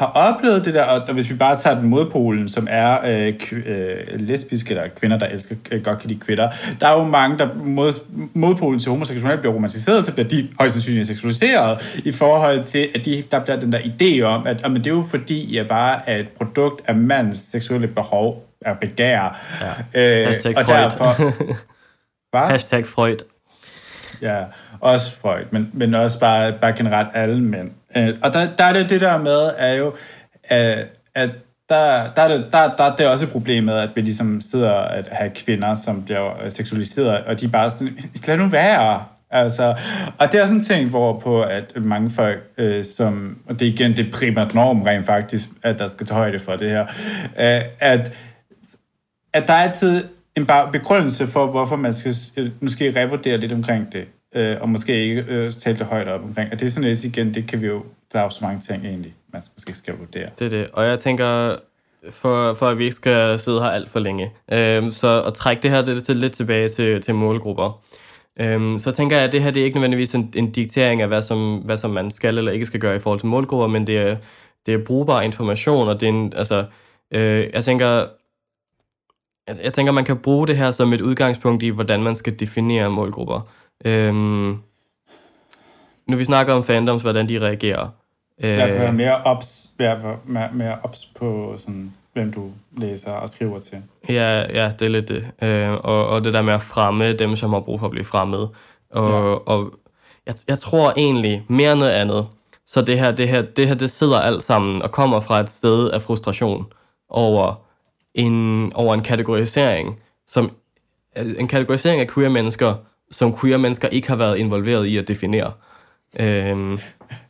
A: har oplevet det der, og hvis vi bare tager den modpolen, som er øh, øh, lesbiske eller kvinder, der elsker, øh, godt kan lide kvinder, der er jo mange, der mod, modpolen til homoseksuelle bliver romantiseret, så bliver de højst sandsynligt seksualiseret, i forhold til, at de, der bliver den der idé om, at at det er jo fordi, jeg bare er et produkt af mands seksuelle behov, er begær.
B: Ja. Øh, Hashtag og Freud. derfor... <laughs> Hashtag Freud.
A: Ja, også Freud, men, men også bare, bare generelt alle mænd. Øh, og der, der er det det der med, er jo, at, at der, der, er det, der, der, der er også et problem med, at vi ligesom sidder at have kvinder, som bliver øh, seksualiseret, og de er bare sådan, lad nu være. Altså, og det er sådan en ting, hvor på at mange folk, øh, som, og det er igen det primært norm rent faktisk, at der skal tage højde for det her, øh, at, at der er altid en begrundelse for, hvorfor man skal øh, måske revurdere lidt omkring det øh, og måske ikke øh, tale det højt op omkring. Og det er sådan lidt igen, det kan vi jo, der er jo så mange ting egentlig, man måske skal vurdere.
B: Det er det, og jeg tænker, for, for at vi ikke skal sidde her alt for længe, øh, så at trække det her det, det lidt tilbage til, til målgrupper. Øhm, så tænker jeg, at det her det er ikke nødvendigvis en, en diktering af, hvad som, hvad som man skal eller ikke skal gøre i forhold til målgrupper, men det er, det er brugbar information, og det er en, altså, øh, jeg tænker, jeg, jeg tænker, man kan bruge det her som et udgangspunkt i, hvordan man skal definere målgrupper. Øhm, nu vi snakker om fandoms, hvordan de reagerer.
A: Øh, Derfor er mere ops, mere, mere ops på sådan, hvem du læser og skriver til.
B: Ja, ja det er lidt det. Øh, og, og det der med at fremme dem, som har brug for at blive fremmed. Og, ja. og jeg, jeg tror egentlig mere noget andet, så det her, det her, det her, det sidder alt sammen og kommer fra et sted af frustration over en, over en kategorisering, som en kategorisering af queer mennesker, som queer mennesker ikke har været involveret i at definere. Øhm,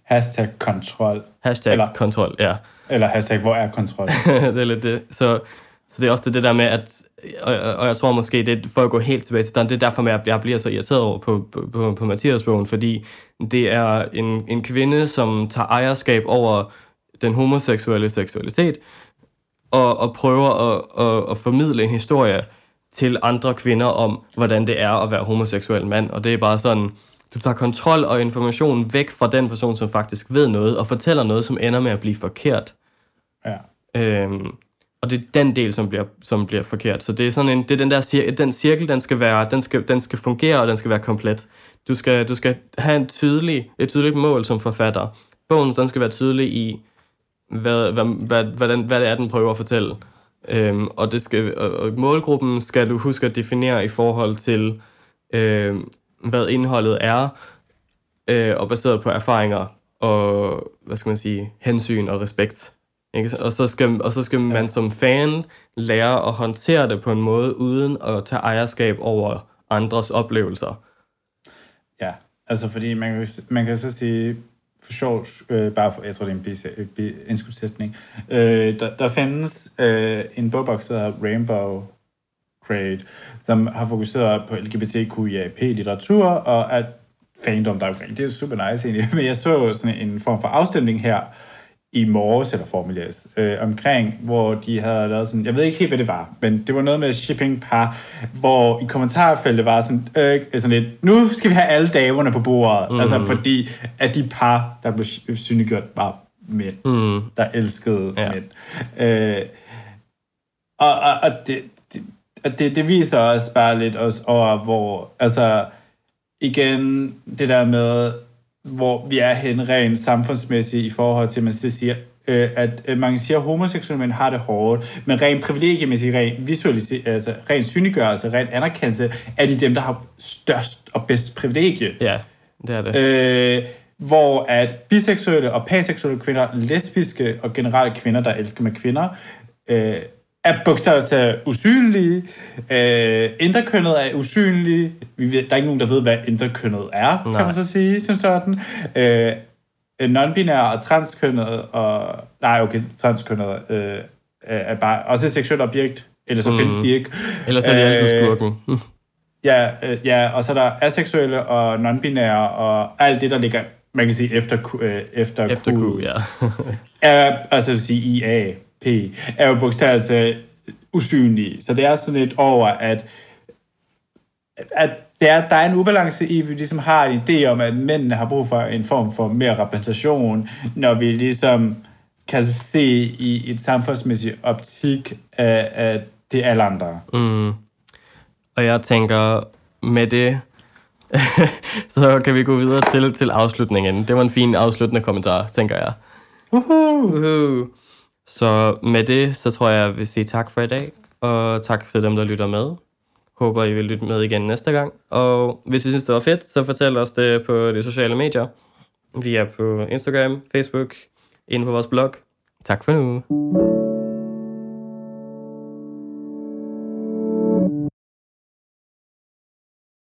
A: hashtag kontrol.
B: Hashtag eller, kontrol, ja.
A: Eller hashtag, hvor er kontrol? <laughs>
B: det er lidt det. Så, så det er også det, der med, at, og, og jeg tror måske, det for at gå helt tilbage til den, det er derfor, at jeg bliver så irriteret over på, på, på, på Mathias bogen, fordi det er en, en kvinde, som tager ejerskab over den homoseksuelle seksualitet, og, og prøver at, at, at formidle en historie, til andre kvinder om, hvordan det er at være homoseksuel mand. Og det er bare sådan, du tager kontrol og information væk fra den person, som faktisk ved noget, og fortæller noget, som ender med at blive forkert.
A: Ja.
B: Øhm, og det er den del, som bliver, som bliver forkert. Så det er sådan en, det er den der cir- den cirkel, den skal, være, den, skal, den skal fungere, og den skal være komplet. Du skal, du skal have en tydelig, et tydeligt mål som forfatter. Bogen den skal være tydelig i, hvad, hvad, hvad, hvad, den, hvad det er, den prøver at fortælle. Øhm, og, det skal, og, målgruppen skal du huske at definere i forhold til, øh, hvad indholdet er, øh, og baseret på erfaringer og, hvad skal man sige, hensyn og respekt. Ikke? Og så skal, og så skal ja. man som fan lære at håndtere det på en måde, uden at tage ejerskab over andres oplevelser.
A: Ja, altså fordi man, man kan så sige, for sjov, øh, bare for, jeg tror, det er en øh, indskudsætning. Øh, der, der findes øh, en bogboks, der hedder Rainbow Crate, som har fokuseret på LGBTQIAP-litteratur, og at fandom der omkring. Det er super nice egentlig. <laughs> Men jeg så sådan en form for afstemning her, i morges, eller formiddels, øh, omkring, hvor de havde lavet sådan, jeg ved ikke helt, hvad det var, men det var noget med shipping par, hvor i kommentarfeltet var sådan, øh, sådan lidt, nu skal vi have alle damerne på bordet, mm. altså fordi, at de par, der blev synliggjort, var mænd, mm. der elskede ja. mænd. Øh, og, og, og det, det, det, det viser også bare lidt også over, hvor, altså, igen, det der med, hvor vi er hen rent samfundsmæssigt i forhold til, at man siger, øh, at øh, man siger, at homoseksuelle mænd har det hårdt, men rent privilegiemæssigt, rent visuelt, altså rent synliggørelse, rent anerkendelse, er de dem, der har størst og bedst privilegie.
B: Ja, det er det.
A: Øh, hvor at biseksuelle og panseksuelle kvinder, lesbiske og generelle kvinder, der elsker med kvinder, øh, er bogstaveligt usynlige. Øh, interkønnet er usynlige. Vi ved, der er ikke nogen, der ved, hvad interkønnet er, Nej. kan man så sige, som sådan. Øh, non-binære og transkønnet, og... Nej, okay, transkønnet øh, er bare også et seksuelt objekt, eller så mm. findes de ikke.
B: Ellers er de altid øh, skurken.
A: ja, øh, ja, og så er der aseksuelle og non-binære, og alt det, der ligger, man kan sige, efter, øh, efter,
B: efter Q. Q ja. <laughs>
A: er, altså vil sige IA, P, er jo bogstaveligt usynlige. Så det er sådan lidt over, at, at der, der er en ubalance i, at vi ligesom har en idé om, at mændene har brug for en form for mere repræsentation, når vi ligesom kan se i et samfundsmæssigt optik, at, at det er alle andre.
B: Mm. Og jeg tænker, med det, <laughs> så kan vi gå videre til, til afslutningen. Det var en fin afsluttende kommentar, tænker jeg.
A: Uhuh. Uhuh.
B: Så med det, så tror jeg, jeg vil sige tak for i dag, og tak til dem, der lytter med. Håber, I vil lytte med igen næste gang. Og hvis I synes, det var fedt, så fortæl os det på de sociale medier. Vi er på Instagram, Facebook, inde på vores blog. Tak for nu.